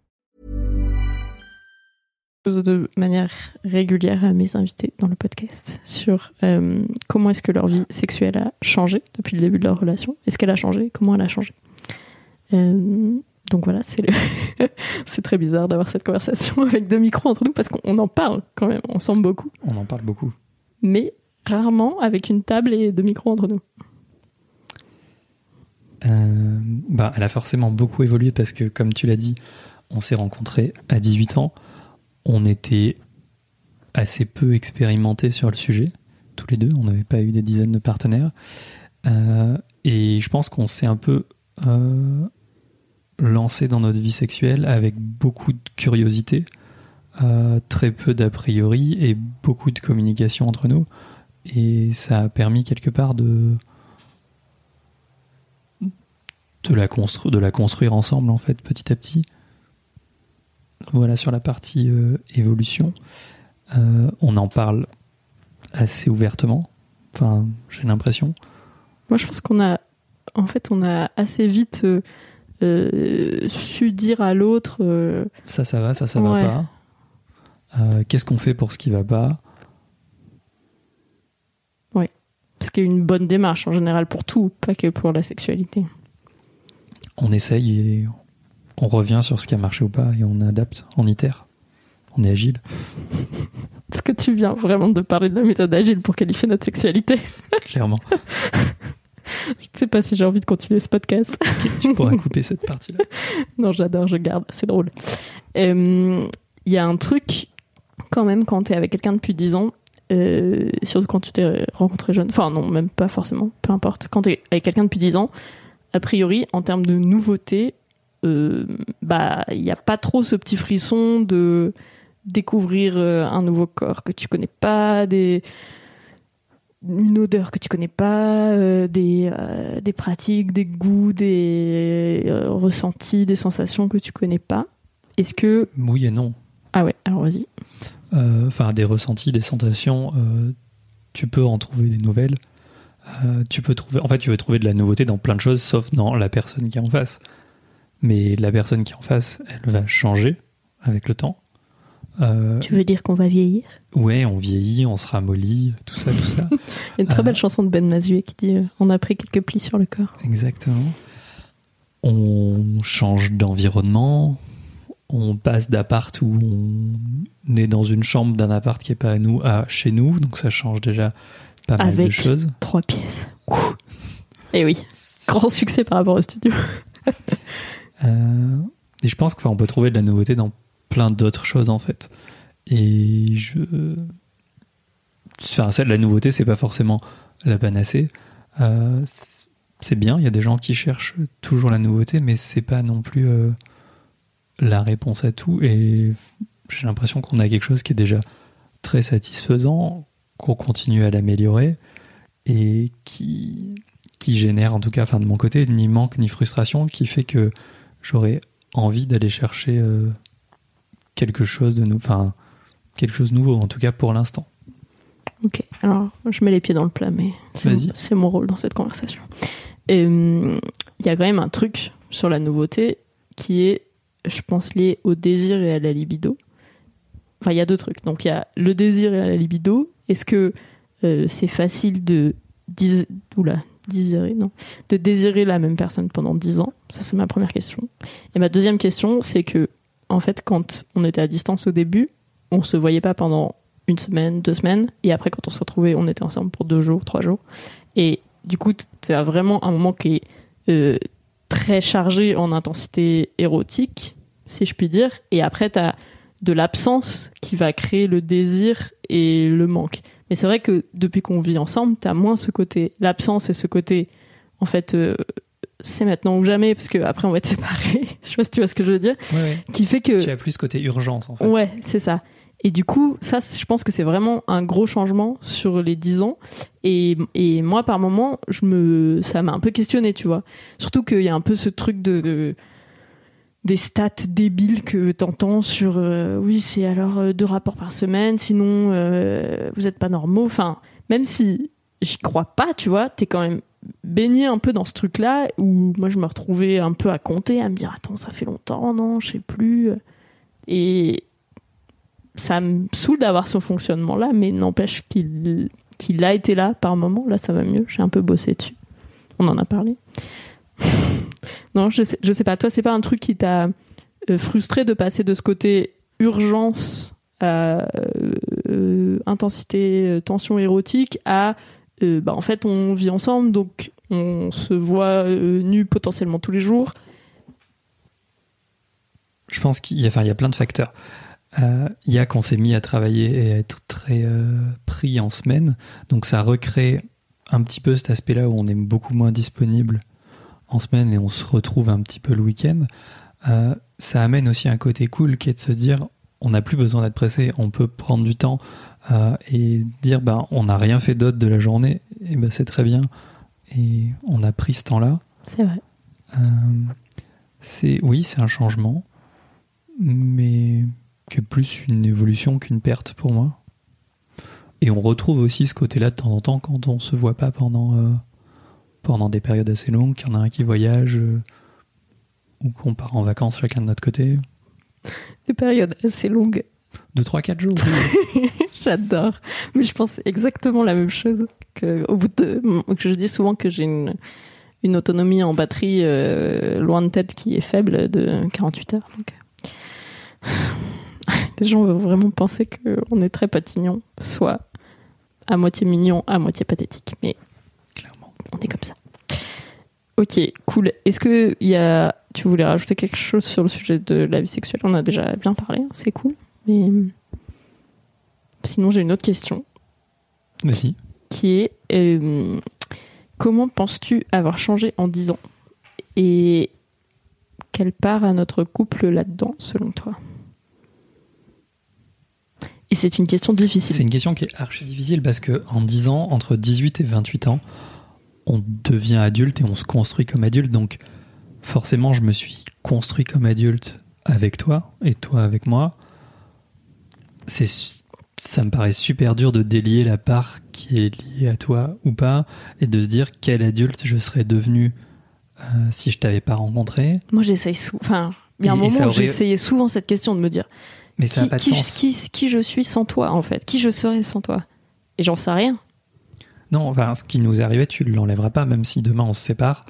De manière régulière à mes invités dans le podcast sur euh, comment est-ce que leur vie sexuelle a changé depuis le début de leur relation. Est-ce qu'elle a changé? Comment elle a changé? Euh, Donc voilà, c'est le... [laughs] c'est très bizarre d'avoir cette conversation [laughs] avec deux micros entre nous parce qu'on en parle quand même ensemble beaucoup, On en parle beaucoup. mais rarement avec une table et deux micros entre nous. Euh, bah, elle a forcément beaucoup évolué parce que, comme tu l'as dit, on s'est rencontrés à 18 ans. On était assez peu expérimentés sur le sujet, tous les deux. On n'avait pas eu des dizaines de partenaires. Euh, et je pense qu'on s'est un peu euh, lancé dans notre vie sexuelle avec beaucoup de curiosité, euh, très peu d'a priori et beaucoup de communication entre nous. Et ça a permis quelque part de de la, constru- de la construire ensemble en fait petit à petit. Voilà sur la partie euh, évolution. Euh, on en parle assez ouvertement. Enfin, j'ai l'impression. Moi, je pense qu'on a, en fait, on a assez vite euh, su dire à l'autre. Ça, ça va, ça, ça Ouais. va pas. Qu'est-ce qu'on fait pour ce qui va pas? Ce qui est une bonne démarche en général pour tout, pas que pour la sexualité. On essaye et on revient sur ce qui a marché ou pas et on adapte, on itère, on est agile. [laughs] Est-ce que tu viens vraiment de parler de la méthode agile pour qualifier notre sexualité [laughs] Clairement. Je ne sais pas si j'ai envie de continuer ce podcast. tu pourras couper cette partie-là. [laughs] non, j'adore, je garde, c'est drôle. Il y a un truc, quand même, quand tu es avec quelqu'un depuis 10 ans, euh, surtout quand tu t'es rencontré jeune, enfin non, même pas forcément, peu importe, quand tu es avec quelqu'un depuis 10 ans, a priori, en termes de nouveauté, euh, bah il n'y a pas trop ce petit frisson de découvrir euh, un nouveau corps que tu connais pas, des une odeur que tu connais pas, euh, des, euh, des pratiques, des goûts, des euh, ressentis, des sensations que tu connais pas. Est-ce que Oui et non. ah ouais, alors vas-y. Enfin, des ressentis, des sensations, tu peux en trouver des nouvelles. Tu peux trouver, en fait, tu veux trouver de la nouveauté dans plein de choses, sauf dans la personne qui est en face. Mais la personne qui est en face, elle va changer avec le temps. Euh, Tu veux dire qu'on va vieillir? Ouais, on vieillit, on se ramollit, tout ça, tout ça. [laughs] Il y a une très Ah. belle chanson de Ben Mazuet qui dit euh, On a pris quelques plis sur le corps. Exactement. On change d'environnement, on passe d'appart où on est dans une chambre d'un appart qui est pas à nous à chez nous, donc ça change déjà pas mal de choses. trois pièces. Et oui, grand succès par rapport au studio. [laughs] Euh, et je pense qu'on peut trouver de la nouveauté dans plein d'autres choses en fait. Et je. Enfin, ça, la nouveauté, c'est pas forcément la panacée. Euh, c'est- bien, il y a des gens qui cherchent toujours la nouveauté, mais c'est pas non plus euh, la réponse à tout. Et j'ai l'impression qu'on a quelque chose qui est déjà très satisfaisant, qu'on continue à l'améliorer et qui, qui génère, en tout cas, enfin de mon côté, ni manque ni frustration, qui fait que j'aurais envie d'aller chercher euh, quelque chose de nouveau, enfin quelque chose de nouveau, en tout cas pour l'instant. Ok, alors je mets les pieds dans le plat, mais c'est mon, rôle dans cette conversation. Et, hum, Il y a quand même un truc sur la nouveauté qui est, je pense, lié au désir et à la libido. Enfin, il y a deux trucs. Donc, il y a le désir et la libido. Est-ce que euh, c'est facile de, dis- oula, désirer, non, de désirer la même personne pendant 10 ans Ça, c'est ma première question. Et ma deuxième question, c'est que, en fait, quand on était à distance au début, on se voyait pas pendant une semaine, deux semaines, et après quand on se retrouvait, on était ensemble pour deux jours, trois jours. Et du coup, c'est vraiment un moment qui est euh, très chargé en intensité érotique, si je puis dire. Et après, tu as de l'absence qui va créer le désir et le manque. Mais c'est vrai que depuis qu'on vit ensemble, tu as moins ce côté, l'absence et ce côté, en fait, euh, c'est maintenant ou jamais, parce que après on va être séparés. [laughs] je sais pas si tu vois ce que je veux dire. Qui fait que. Tu as plus ce côté urgence en fait. Ouais, c'est ça. Et du coup, ça, je pense que c'est vraiment un gros changement sur les 10 ans. Et, et moi, par moment, je me, ça m'a un peu questionné, tu vois. Surtout qu'il y a un peu ce truc de, de- des stats débiles que t'entends sur, euh, oui, c'est alors euh, deux rapports par semaine, sinon euh, vous êtes pas normaux. Enfin, même si j'y crois pas, tu vois, t'es quand même baigné un peu dans ce truc-là où moi je me retrouvais un peu à compter, à me dire attends, ça fait longtemps, non, je sais plus. Et ça me saoule d'avoir ce fonctionnement-là, mais n'empêche qu'il qu'il a été là par moment. Là, ça va mieux. J'ai un peu bossé dessus. On en a parlé. Non, je sais, sais pas. Toi, c'est pas un truc qui t'a euh, frustré de passer de ce côté urgence à euh, euh, intensité, tension érotique à bah, en fait, on vit ensemble, donc on se voit euh, nus potentiellement tous les jours. Je pense qu'il y a, enfin, il y a plein de facteurs. Il y a qu'on s'est mis à travailler et à être très pris en semaine, donc ça recrée un petit peu cet aspect-là où on est beaucoup moins disponible en semaine et on se retrouve un petit peu le week-end. Euh, ça amène aussi un côté cool qui est de se dire on n'a plus besoin d'être pressé, on peut prendre du temps euh, et dire ben on n'a rien fait d'autre de la journée, et ben c'est très bien et on a pris ce temps-là. C'est vrai. Euh, c'est oui, c'est un changement, mais que plus une évolution qu'une perte pour moi. Et on retrouve aussi ce côté-là de temps en temps quand on se voit pas pendant pendant des périodes assez longues, qu'il y en a un qui voyage euh, ou qu'on part en vacances chacun de notre côté. Des périodes assez longues. De 3-4 jours. [laughs] J'adore. Mais je pense exactement la même chose. Que, au bout de, que je dis souvent que j'ai une, une autonomie en batterie euh, loin de tête qui est faible de 48 heures. Donc. euh. [laughs] les gens vont vraiment penser qu'on est très patignon, soit à moitié mignon, à moitié pathétique. Mais. On est comme ça. Ok, cool. Est-ce que y a... tu voulais rajouter quelque chose sur le sujet de la vie sexuelle? On a déjà bien parlé, hein, c'est cool. Mais sinon, j'ai une autre question Vas-y. qui est euh, comment penses-tu avoir changé en 10 ans? Et quelle part a notre couple là-dedans, selon toi? Et c'est une question C'est difficile. une question qui est archi difficile parce que en 10 ans, entre 18 et 28 ans, on devient adulte et on se construit comme adulte. Donc, forcément, je me suis construit comme adulte avec toi et toi avec moi. C'est, ça me paraît super dur de délier la part qui est liée à toi ou pas et de se dire quel adulte je serais devenu euh, si je t'avais pas rencontré. Moi, j'essaye souvent. Enfin, il y a un Et- et moment où j'essayais souvent cette question de me dire Mais ça n'a qui, pas de qui- sens. qui- qui je suis sans toi, en fait? Qui je serais sans toi? Et j'en sais rien. Non, enfin, ce qui nous est arrivé, tu ne l'enlèveras pas, même si demain on se sépare,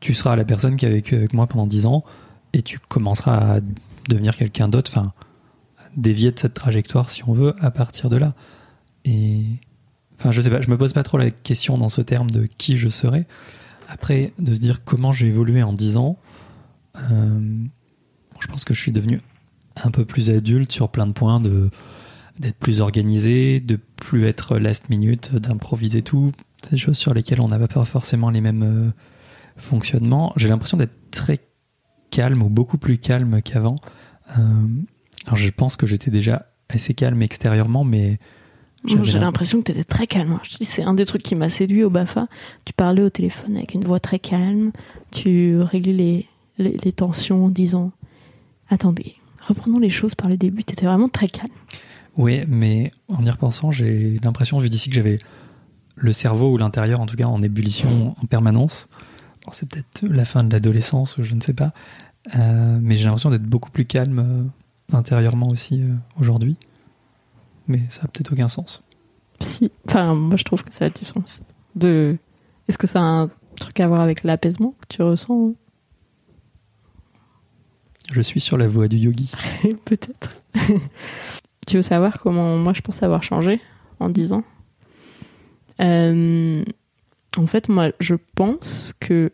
tu seras la personne qui a vécu avec moi pendant 10 ans et tu commenceras à devenir quelqu'un d'autre, enfin, dévier de cette trajectoire si on veut à partir de là. Et enfin, je sais pas, je me pose pas trop la question dans ce terme de qui je serai. Après, de se dire comment j'ai évolué en 10 ans, euh, je pense que je suis devenu un peu plus adulte sur plein de points de d'être plus organisé, de plus être last minute, d'improviser tout. C'est des choses sur lesquelles on n'avait pas forcément les mêmes euh, fonctionnements. J'ai l'impression d'être très calme ou beaucoup plus calme qu'avant. Euh, alors je pense que j'étais déjà assez calme extérieurement, mais J'ai l'im- l'impression que tu étais très calme. Je dis, c'est un des trucs qui m'a séduit au BAFA. Tu parlais au téléphone avec une voix très calme. Tu réglais les, les, les tensions en disant Attendez, reprenons les choses par le début. Tu étais vraiment très calme. Oui, mais en y repensant, j'ai l'impression, vu d'ici, que j'avais le cerveau ou l'intérieur, en tout cas, en ébullition en permanence. Bon, c'est peut-être la fin de l'adolescence, je ne sais pas. Euh, mais j'ai l'impression d'être beaucoup plus calme euh, intérieurement aussi euh, aujourd'hui. Mais ça a peut-être aucun sens. Si. Enfin, moi, je trouve que ça a du sens. De... Est-ce que ça a un truc à voir avec l'apaisement que tu ressens Je suis sur la voie du yogi. [laughs] Peut-être. [laughs] tu veux savoir comment moi je pense avoir changé en 10 ans Euh, En fait, moi je pense que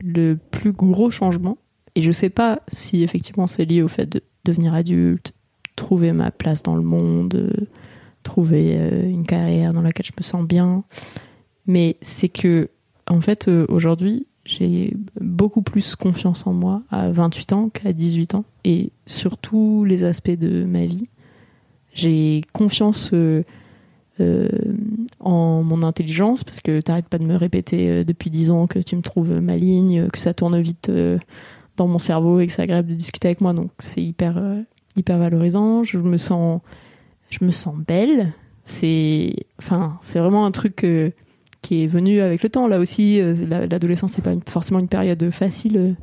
le plus gros changement, et je sais pas si effectivement c'est lié au fait de devenir adulte, trouver ma place dans le monde, trouver euh, une carrière dans laquelle je me sens bien, mais c'est que en fait euh, aujourd'hui j'ai beaucoup plus confiance en moi à 28 ans qu'à 18 ans et sur tous les aspects de ma vie. J'ai confiance euh, euh, en mon intelligence parce que t'arrêtes pas de me répéter euh, depuis 10 ans que tu me trouves maligne, que ça tourne vite dans mon cerveau et que c'est agréable de discuter avec moi donc c'est hyper hyper valorisant. Je me sens je me sens belle. C'est enfin c'est vraiment un truc qui est venu avec le temps. Là aussi, la- l'adolescence, c'est pas forcément une période facile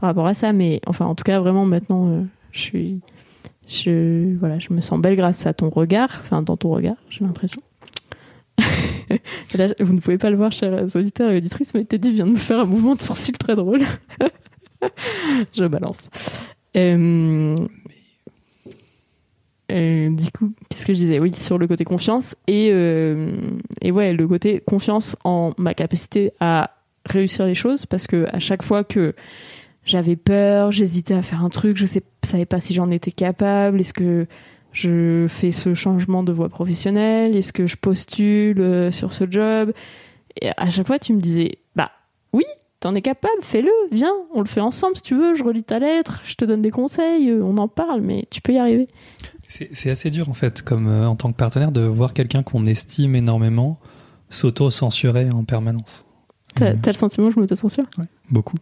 par rapport à ça, mais enfin, en tout cas, vraiment, maintenant, je suis. Je, voilà, je me sens belle grâce à ton regard, enfin, dans ton regard, j'ai l'impression. [laughs] Là, vous ne pouvez pas le voir, chers auditeurs et auditrices, mais Teddy vient de me faire un mouvement de sourcil très drôle. [laughs] je balance. Euh, euh, du coup, qu'est-ce que je disais? Oui, sur le côté confiance et, euh, et ouais, le côté confiance en ma capacité à réussir les choses parce que à chaque fois que j'avais peur, j'hésitais à faire un truc, je sais, savais pas si j'en étais capable, est-ce que je fais ce changement de voie professionnelle, est-ce que je postule euh, sur ce job? Et à chaque fois, tu me disais, bah oui, t'en es capable, fais-le, viens, on le fait ensemble si tu veux, je relis ta lettre, je te donne des conseils, euh, on en parle, mais tu peux y arriver. C'est assez dur, en fait, comme euh, en tant que partenaire, de voir quelqu'un qu'on estime énormément s'auto-censurer en permanence. T'as t'as le sentiment que je m'auto-censure? Ouais, beaucoup.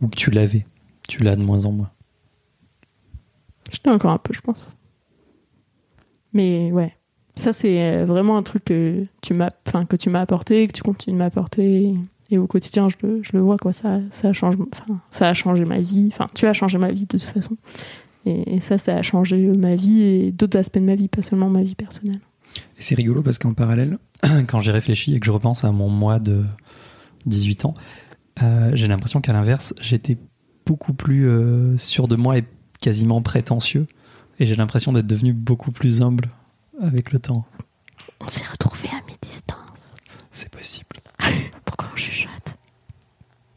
Ou que tu l'avais. Tu l'as de moins en moins. Je l'ai encore un peu, je pense. Mais ouais, ça c'est euh, vraiment un truc que tu m'as, enfin que tu m'as apporté, que tu continues de m'apporter. Et au quotidien, je le, je le vois quoi. Ça, ça change, enfin, ça a changé ma vie. Enfin, tu as changé ma vie de toute façon. Et, et ça, ça a changé ma vie et d'autres aspects de ma vie, pas seulement ma vie personnelle. Et c'est rigolo parce qu'en parallèle, [clears throat] quand j'y réfléchis et que je repense à mon mois de 18 ans, euh, j'ai l'impression qu'à l'inverse, j'étais beaucoup plus euh, sûr de moi et quasiment prétentieux. Et j'ai l'impression d'être devenu beaucoup plus humble avec le temps. On s'est retrouvés à mi-distance. C'est possible. [laughs] Pourquoi on chuchote?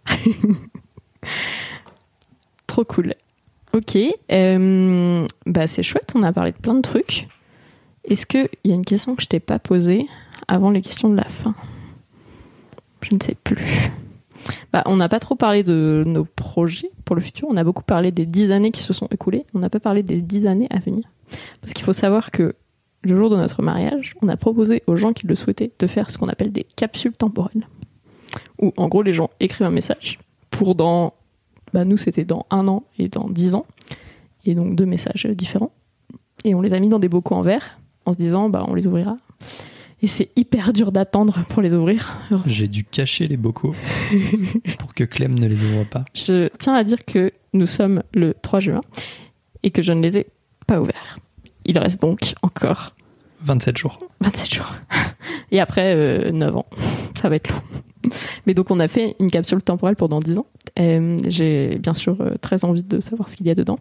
[laughs] Trop cool. Ok, euh, bah c'est chouette, on a parlé de plein de trucs. Est-ce qu'il y a une question que je t'ai pas posée avant les questions de la fin? Je ne sais plus. Bah, on n'a pas trop parlé de nos projets pour le futur, on a beaucoup parlé des dix années qui se sont écoulées, on n'a pas parlé des dix années à venir. Parce qu'il faut savoir que le jour de notre mariage, on a proposé aux gens qui le souhaitaient de faire ce qu'on appelle des capsules temporelles. Où en gros les gens écrivent un message pour dans bah, nous c'était dans un an et dans dix ans, et donc deux messages différents. Et on les a mis dans des bocaux en verre en se disant bah on les ouvrira. Et c'est hyper dur d'attendre pour les ouvrir. J'ai dû cacher les bocaux [laughs] pour que Clem ne les ouvre pas. Je tiens à dire que nous sommes le 3 juin et que je ne les ai pas ouverts. Il reste donc encore 27 jours. 27 jours. Et après, euh, 9 ans. Ça va être long. Mais donc, on a fait une capsule temporelle pendant 10 ans. Euh, J'ai bien sûr euh, très envie de savoir ce qu'il y a dedans.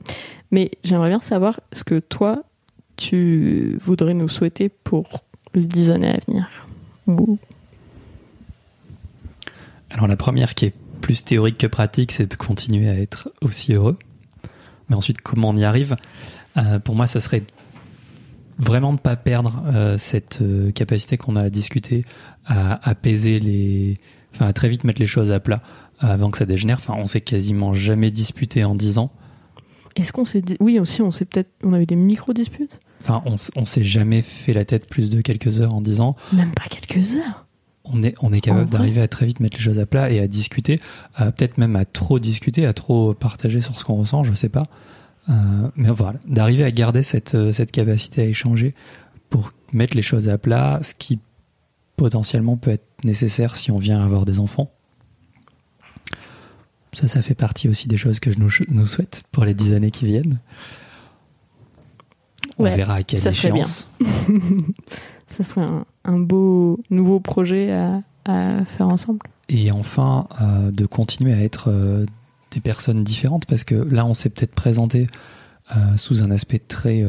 Mais j'aimerais bien savoir ce que toi, tu voudrais nous souhaiter pour les 10 années à venir. Alors la première qui est plus théorique que pratique, c'est de continuer à être aussi heureux. Mais ensuite, comment on y arrive? Euh, Pour moi, ce serait vraiment de ne pas perdre euh, cette euh, capacité qu'on a à discuter, à apaiser les... Enfin, à très vite mettre les choses à plat avant que ça dégénère. Enfin, on s'est quasiment jamais disputé en 10 ans. Est-ce qu'on s'est dit. Oui, aussi, on s'est peut-être. On a eu des micro-disputes? Enfin, on, s'est jamais fait la tête plus de quelques heures en 10 ans. Même pas quelques heures. on est, on est En capable d'arriver à très vite mettre les choses à plat et à discuter, peut-être même à trop discuter, à trop partager sur ce qu'on ressent, je sais pas. Euh, mais voilà, d'arriver à garder cette, euh, cette capacité à échanger pour mettre les choses à plat, ce qui potentiellement peut être nécessaire si on vient avoir des enfants. Ça, ça fait partie aussi des choses que je nous, nous souhaite pour les dix années qui viennent. On Ouais, verra à quelle ça serait bien. échéance. [laughs] Ça serait un, un beau nouveau projet à, à faire ensemble. et enfin euh, de continuer à être euh, des personnes différentes parce que là on s'est peut-être présenté euh, sous un aspect très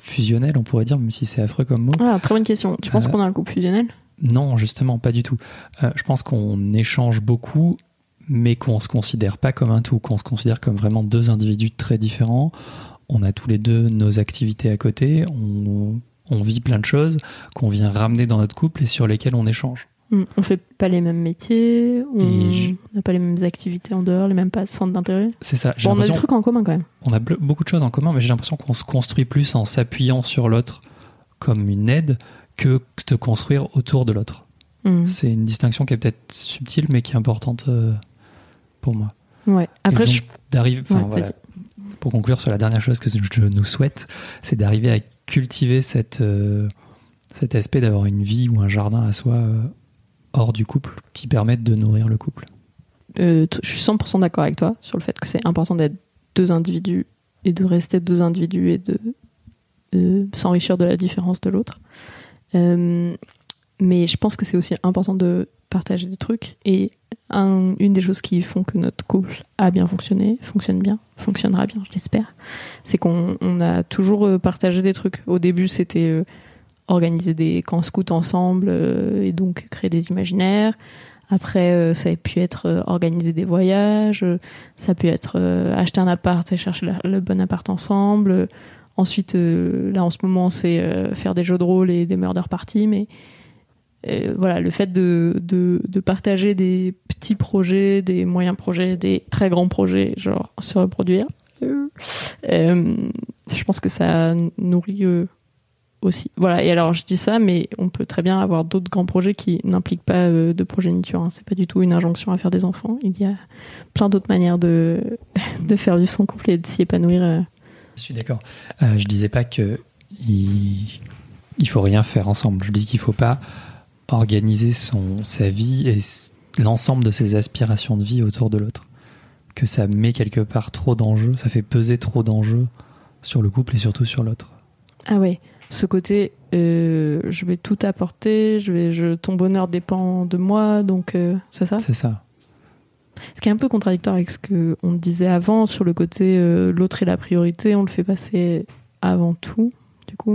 fusionnel on pourrait dire même si c'est affreux comme mot Ah, très bonne question. Tu penses qu'on a un couple fusionnel? non justement pas du tout je pense qu'on échange beaucoup mais qu'on se considère pas comme un tout qu'on se considère comme vraiment deux individus très différents on a tous les deux nos activités à côté on, on vit plein de choses qu'on vient ramener dans notre couple et sur lesquelles on échange Hmm, On fait pas les mêmes métiers, on je- n'a pas les mêmes activités en dehors, les mêmes pas centres d'intérêt. c'est ça Bon, on a des trucs en commun quand même. on a beaucoup de choses en commun, mais j'ai l'impression qu'on se construit plus en s'appuyant sur l'autre comme une aide que de construire autour de l'autre. Hmm. C'est une distinction qui est peut-être subtile, mais qui est importante euh, pour moi. Ouais. Après, je... d'arriver, enfin, Ouais, voilà, vas-y. Pour conclure sur la dernière chose que je nous souhaite, c'est d'arriver à cultiver euh, cet aspect d'avoir une vie ou un jardin à soi euh, hors du couple qui permettent de nourrir le couple. euh, je suis 100% d'accord avec toi sur le fait que c'est important d'être deux individus et de rester deux individus et de s'enrichir de la différence de l'autre. Mais je pense que c'est aussi important de partager des trucs. Et un- une des choses qui font que notre couple a bien fonctionné, fonctionne bien, fonctionnera bien, je l'espère, c'est qu'on on a toujours euh, partagé des trucs. Au début, c'était euh, organiser des camps scouts ensemble euh, et donc créer des imaginaires. Après, ça a pu être organiser des voyages, ça a pu être acheter un appart et chercher le bon appart ensemble. Ensuite, là en ce moment, c'est faire des jeux de rôle et des murder parties. Mais voilà, le fait de, de, partager des petits projets, des moyens projets, des très grands projets, genre se reproduire, euh, je pense que ça nourrit euh, aussi. Voilà, et alors je dis ça, mais on peut très bien avoir d'autres grands projets qui n'impliquent pas euh, de progéniture. Hein. C'est pas du tout une injonction à faire des enfants. Il y a plein d'autres manières de, [laughs] de faire vivre son couple et de s'y épanouir. euh. Je suis d'accord. Je disais pas que il, il faut rien faire ensemble. Je dis qu'il faut pas organiser son sa vie et l'ensemble de ses aspirations de vie autour de l'autre. Que ça met quelque part trop d'enjeux, ça fait peser trop d'enjeux sur le couple et surtout sur l'autre. Ah ouais, ce côté, euh, je vais tout apporter, je vais, je, ton bonheur dépend de moi, donc euh, c'est ça? C'est ça. Ce qui est un peu contradictoire avec ce qu'on disait avant sur le côté euh, l'autre est la priorité, on le fait passer avant tout Du coup,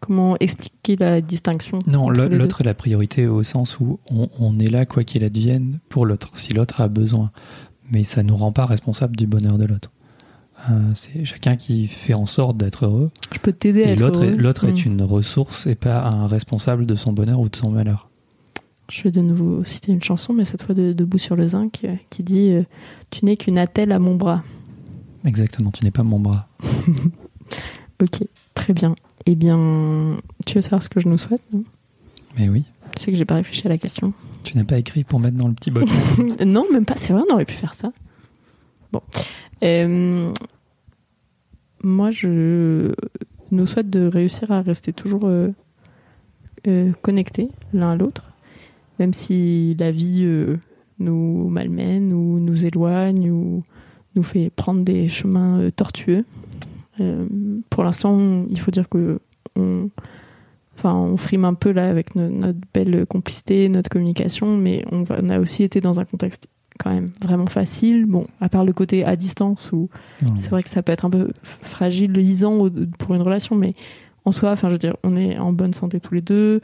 comment expliquer la distinction Non, l'autre est la priorité au sens où on, on est là quoi qu'il advienne pour l'autre, si l'autre a besoin. Mais ça nous rend pas responsable du bonheur de l'autre. Euh, c'est chacun qui fait en sorte d'être heureux. Je peux t'aider à être l'autre est, heureux. l'autre est Mm. une ressource et pas un responsable de son bonheur ou de son malheur. Je vais de nouveau citer une chanson, mais cette fois de Debout sur le zinc, euh, qui dit euh, Tu n'es qu'une attelle à mon bras. Exactement, tu n'es pas mon bras. [laughs] Ok, très bien. Eh bien, tu veux savoir ce que je nous souhaite non? Mais oui, Tu sais que j'ai pas réfléchi à la question. tu n'as pas écrit pour mettre dans le petit bocal. [laughs] non, même pas. C'est vrai, on aurait pu faire ça. Bon. Euh, moi, je nous souhaite de réussir à rester toujours euh, euh, connectés l'un à l'autre, même si la vie nous malmène ou nous éloigne ou nous fait prendre des chemins tortueux. Euh, pour l'instant, il faut dire que on, enfin, on frime un peu là avec no- notre belle complicité, notre communication, mais on, a aussi été dans un contexte quand même vraiment facile. Bon, à part le côté à distance où c'est vrai que ça peut être un peu f- fragilisant pour une relation, mais en soi, enfin, je veux dire, on est en bonne santé tous les deux.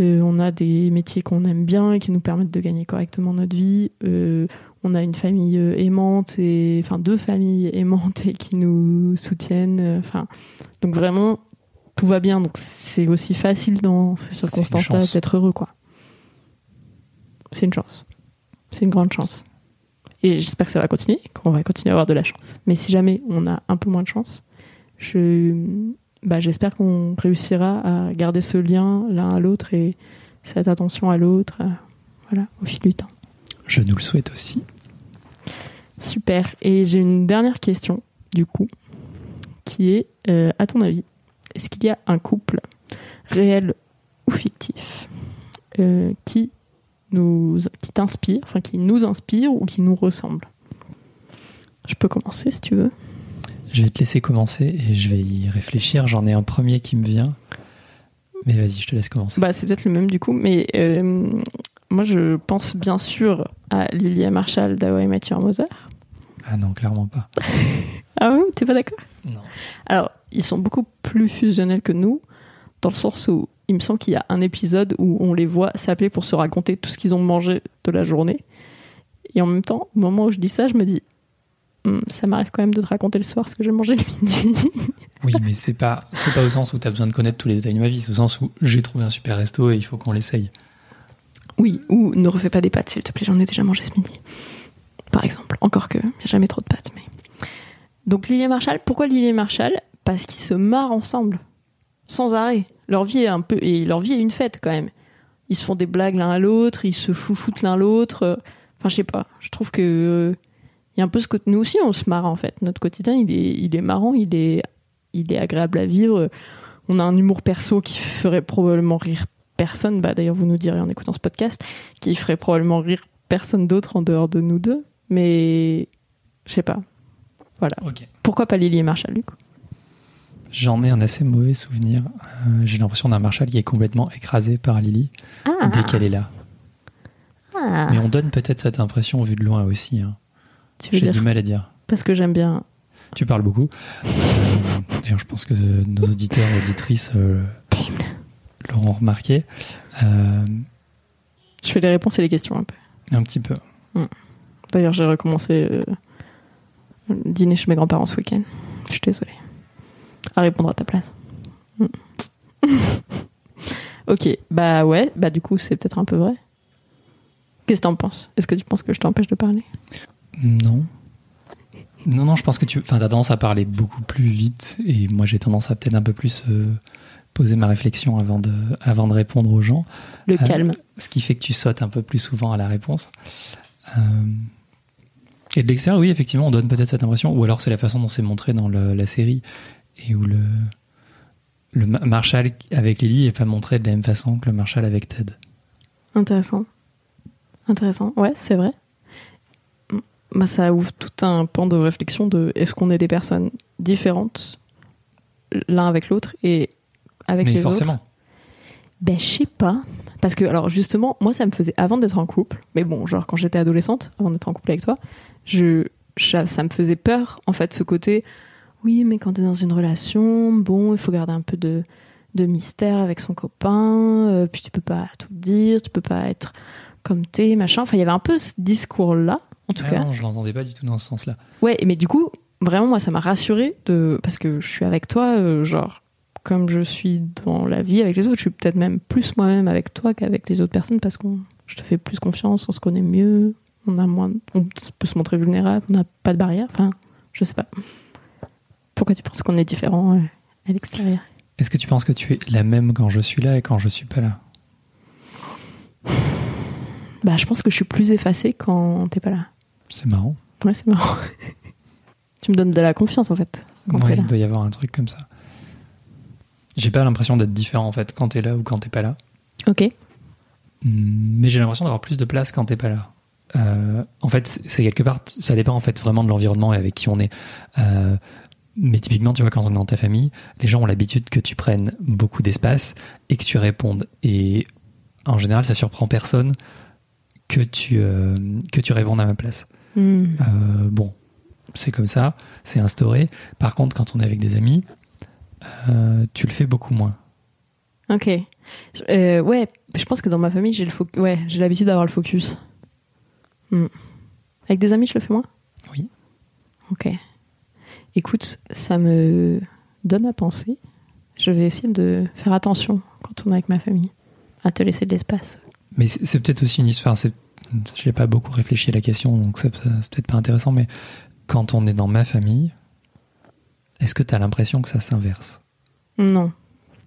euh, on a des métiers qu'on aime bien et qui nous permettent de gagner correctement notre vie. euh, on a une famille euh, aimante et enfin deux familles aimantes et qui nous soutiennent. euh, Enfin, donc vraiment tout va bien. Donc c'est aussi facile dans ces circonstances-là chance. d'être heureux, quoi. C'est une chance. C'est une grande chance. Et j'espère que ça va continuer, qu'on va continuer à avoir de la chance. Mais si jamais on a un peu moins de chance, je, bah, j'espère qu'on réussira à garder ce lien l'un à l'autre et cette attention à l'autre, euh, voilà, au fil du temps. Je nous le souhaite aussi. Super. Et j'ai une dernière question, du coup, qui est, euh, à ton avis, est-ce qu'il y a un couple réel ou fictif euh, qui nous, qui t'inspire, enfin qui nous inspire ou qui nous ressemble? Je peux commencer si tu veux. Je vais te laisser commencer et je vais y réfléchir. J'en ai un premier qui me vient. Mais vas-y, je te laisse commencer. Bah, c'est peut-être le même du coup, mais euh, moi je pense bien sûr à Lilia Marshall d'Hawaii Your Mother. Ah non, clairement pas. [laughs] Ah ouais, t'es pas d'accord? Non. Alors, ils sont beaucoup plus fusionnels que nous, dans le sens où il me semble qu'il y a un épisode où on les voit s'appeler pour se raconter tout ce qu'ils ont mangé de la journée. Et en même temps, au moment où je dis ça, je me dis, Hum, ça m'arrive quand même de te raconter le soir ce que j'ai mangé le midi. [laughs] Oui, mais c'est pas, c'est pas au sens où tu as besoin de connaître tous les détails de ma vie. C'est au sens où j'ai trouvé un super resto et il faut qu'on l'essaye. oui, ou ne refais pas des pâtes, s'il te plaît, j'en ai déjà mangé ce midi. Par exemple. Encore que, il n'y a jamais trop de pâtes. Mais... Donc Lily et Marshall, pourquoi Lily et Marshall? Parce qu'ils se marrent ensemble, sans arrêt. Leur vie est un peu, et leur vie est une fête quand même. Ils se font des blagues l'un à l'autre, ils se chouchoutent l'un l'autre. Enfin, je sais pas. Je trouve que il y a un peu ce côté. Nous aussi, on se marre en fait. Notre quotidien, il est, il est marrant, il est, il est agréable à vivre. On a un humour perso qui ferait probablement rire personne. Bah d'ailleurs, vous nous direz en écoutant ce podcast, qui ferait probablement rire personne d'autre en dehors de nous deux. Mais je sais pas. Voilà. Pourquoi pas Lily et Marshall du coup? J'en ai un assez mauvais souvenir. Euh, j'ai l'impression d'un Marshall qui est complètement écrasé par Lily Ah, dès qu'elle est là. ah. Mais on donne peut-être cette impression vu de loin aussi. hein. J'ai du mal à dire. parce que j'aime bien. Tu parles beaucoup. Euh, D'ailleurs, je pense que nos auditeurs et auditrices euh, l'auront remarqué. Je fais les réponses et les questions un peu. un petit peu. D'ailleurs, j'ai recommencé euh, le dîner chez mes grands-parents ce week-end. Je suis désolée. À répondre à ta place. Mm. [laughs] ok, bah ouais, bah du coup, c'est peut-être un peu vrai. Qu'est-ce que t'en penses? Est-ce que tu penses que je t'empêche de parler? Non. Non, non, je pense que tu as tendance à parler beaucoup plus vite et moi j'ai tendance à peut-être un peu plus euh, poser ma réflexion avant de, avant de répondre aux gens. Le Euh, calme. Ce qui fait que tu sautes un peu plus souvent à la réponse. Euh, et de l'extérieur, oui, effectivement, on donne peut-être cette impression, ou alors c'est la façon dont c'est montré dans le- la série, et où le, le Ma- Marshall avec Lily n'est pas montré de la même façon que le Marshall avec Ted. Intéressant. Intéressant. Ouais, c'est vrai. Bah, ça ouvre tout un pan de réflexion de est-ce qu'on est des personnes différentes l'un avec l'autre et avec Mais les forcément. autres Ben, je sais pas. Parce que, alors, justement, moi, ça me faisait, avant d'être en couple, mais bon, genre, quand j'étais adolescente, avant d'être en couple avec toi, je, ça, ça me faisait peur, en fait, ce côté, oui, mais quand t'es dans une relation, bon, il faut garder un peu de, de mystère avec son copain, euh, puis tu peux pas tout dire, tu peux pas être comme t'es, machin. Enfin, il y avait un peu ce discours-là, en tout Ah cas. non, je l'entendais pas du tout dans ce sens-là. Ouais, mais du coup, vraiment, moi, ça m'a rassurée de... parce que je suis avec toi, euh, genre, comme je suis dans la vie avec les autres, je suis peut-être même plus moi-même avec toi qu'avec les autres personnes parce qu'on, je te fais plus confiance, on se connaît mieux, on a moins, on peut se montrer vulnérable, on n'a pas de barrière. Enfin, je sais pas. Pourquoi tu penses qu'on est différent euh, à l'extérieur? Est-ce que tu penses que tu es la même quand je suis là et quand je suis pas là? Bah, je pense que je suis plus effacée quand t'es pas là. C'est marrant. Ouais, c'est marrant. [laughs] tu me donnes de la confiance en fait quand Ouais, là. il doit y avoir un truc comme ça. J'ai pas l'impression d'être différent en fait quand t'es là ou quand t'es pas là. Ok. Mais j'ai l'impression d'avoir plus de place quand t'es pas là. Euh, en fait, c'est quelque part, ça dépend en fait vraiment de l'environnement et avec qui on est. Euh, mais typiquement, tu vois, quand on est dans ta famille, les gens ont l'habitude que tu prennes beaucoup d'espace et que tu répondes. Et en général, ça surprend personne que tu, euh, que tu répondes à ma place. Hmm. Bon, c'est comme ça, c'est instauré. Par contre, quand on est avec des amis, tu le fais beaucoup moins. Ok. Ouais, je pense que dans ma famille, j'ai le fo- ouais, j'ai l'habitude d'avoir le focus. Hmm. Avec des amis, je le fais moins? Oui. Ok. Écoute, ça me donne à penser. Je vais essayer de faire attention quand on est avec ma famille, à te laisser de l'espace. Mais c'est peut-être aussi une histoire. J'ai pas beaucoup réfléchi à la question, donc c'est peut-être pas intéressant. Mais quand on est dans ma famille, est-ce que tu as l'impression que ça s'inverse? Non,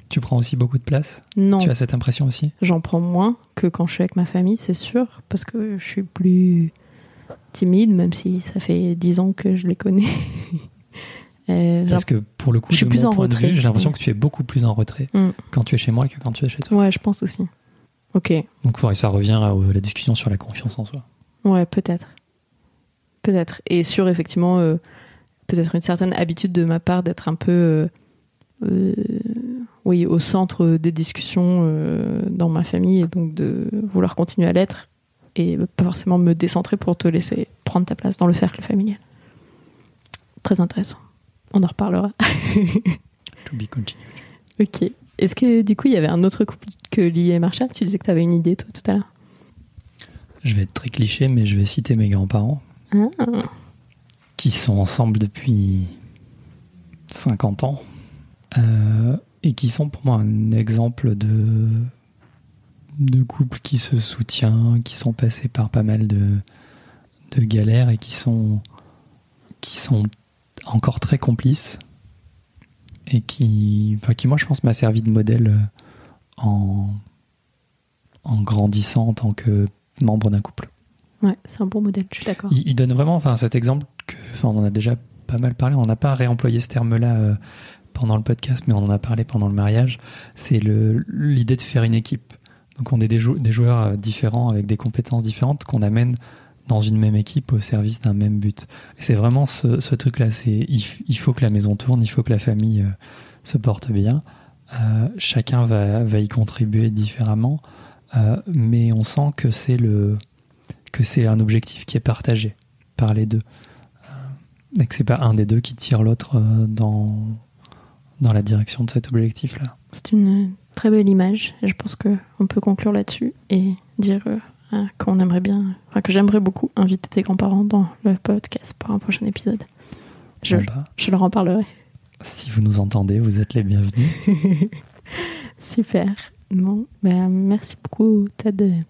Tu prends aussi beaucoup de place non. Tu as cette impression aussi J'en prends moins que quand je suis avec ma famille, c'est sûr, parce que je suis plus timide, même si ça fait dix ans que je les connais. [laughs] Euh, Parce que pour le coup, Je suis de plus mon en point de retrait. vue, j'ai l'impression que tu es beaucoup plus en retrait Mm. quand tu es chez moi que quand tu es chez toi. Ouais, je pense aussi. Ok, Donc ça revient à euh, la discussion sur la confiance en soi. ouais, peut-être. Peut-être. Et sur, effectivement, euh, peut-être une certaine habitude de ma part d'être un peu, euh, euh, oui, au centre des discussions euh, dans ma famille et donc de vouloir continuer à l'être et pas forcément me décentrer pour te laisser prendre ta place dans le cercle familial. Très intéressant. On en reparlera. [laughs] To be continued. ok. Est-ce que du coup, il y avait un autre couple que Lee et Marshall Tu disais que tu avais une idée, toi, tout à l'heure. Je vais être très cliché, mais je vais citer mes grands-parents. Ah. qui sont ensemble depuis 50 ans euh, et qui sont pour moi un exemple de, de couple qui se soutient, qui sont passés par pas mal de, de galères et qui sont, qui sont encore très complices et qui, enfin, qui moi je pense m'a servi de modèle euh, en, en grandissant en tant que membre d'un couple. Ouais, c'est un bon modèle, je suis d'accord. Il, il donne vraiment enfin, cet exemple que, enfin, on en a déjà pas mal parlé, on n'a pas réemployé ce terme-là euh, pendant le podcast, mais on en a parlé pendant le mariage. C'est l'idée de faire une équipe. Donc on est des, jou- des joueurs euh, différents avec des compétences différentes qu'on amène dans une même équipe au service d'un même but. Et c'est vraiment ce, truc-là. C'est il, faut que la maison tourne, il faut que la famille euh, se porte bien. Euh, chacun va, va y contribuer différemment, mais on sent que c'est le que c'est un objectif qui est partagé par les deux. Et que c'est pas un des deux qui tire l'autre dans, dans la direction de cet objectif-là. C'est une très belle image. Je pense qu'on peut conclure là-dessus et dire euh, hein, qu'on aimerait bien, enfin que j'aimerais beaucoup inviter tes grands-parents dans le podcast pour un prochain épisode. Bah, je leur en parlerai. si vous nous entendez, vous êtes les bienvenus. [laughs] Super. Bon, ben, merci beaucoup, Ted,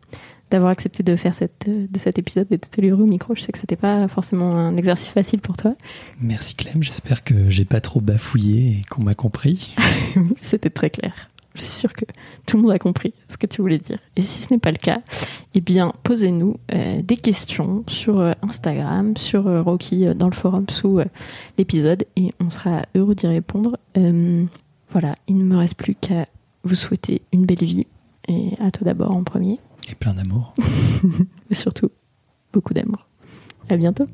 d'avoir accepté de faire cette, de cet épisode et de te livrer au micro. Je sais que c'était pas forcément un exercice facile pour toi. Merci Clem, j'espère que j'ai pas trop bafouillé et qu'on m'a compris. [laughs] C'était très clair. Je suis sûre que tout le monde a compris ce que tu voulais dire. Et si ce n'est pas le cas, eh bien, posez-nous euh, des questions sur euh, Instagram, sur euh, Rocky, euh, dans le forum sous euh, l'épisode, et on sera heureux d'y répondre. Euh, voilà, il ne me reste plus qu'à vous souhaiter une belle vie, et à toi d'abord en premier, Et plein d'amour. [laughs] surtout beaucoup d'amour. À bientôt.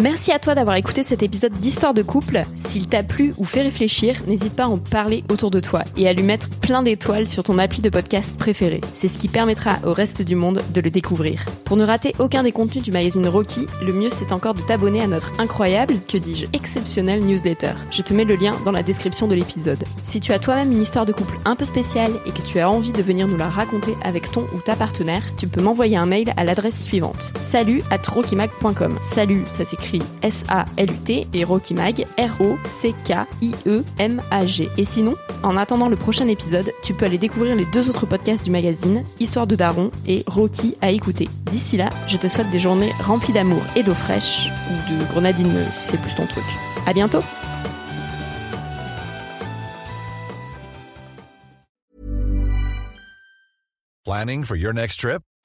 Merci à toi d'avoir écouté cet épisode d'Histoire de couple. S'il t'a plu ou fait réfléchir, n'hésite pas à en parler autour de toi et à lui mettre plein d'étoiles sur ton appli de podcast préféré. C'est ce qui permettra au reste du monde de le découvrir. Pour ne rater aucun des contenus du magazine Rocky, le mieux c'est encore de t'abonner à notre incroyable, que dis-je, exceptionnel newsletter. Je te mets le lien dans la description de l'épisode. Si tu as toi-même une histoire de couple un peu spéciale et que tu as envie de venir nous la raconter avec ton ou ta partenaire, tu peux m'envoyer un mail à l'adresse suivante. Salut rockymag.com. Salut, ça s'écrit S-A-L-U-T et Rocky Mag, R-O-C-K-I-E-M-A-G. Et sinon, en attendant le prochain épisode, tu peux aller découvrir les deux autres podcasts du magazine, Histoire de Daron et Rocky à écouter. D'ici là, je te souhaite des journées remplies d'amour et d'eau fraîche, ou de grenadine si c'est plus ton truc. À bientôt! Planning for your next trip?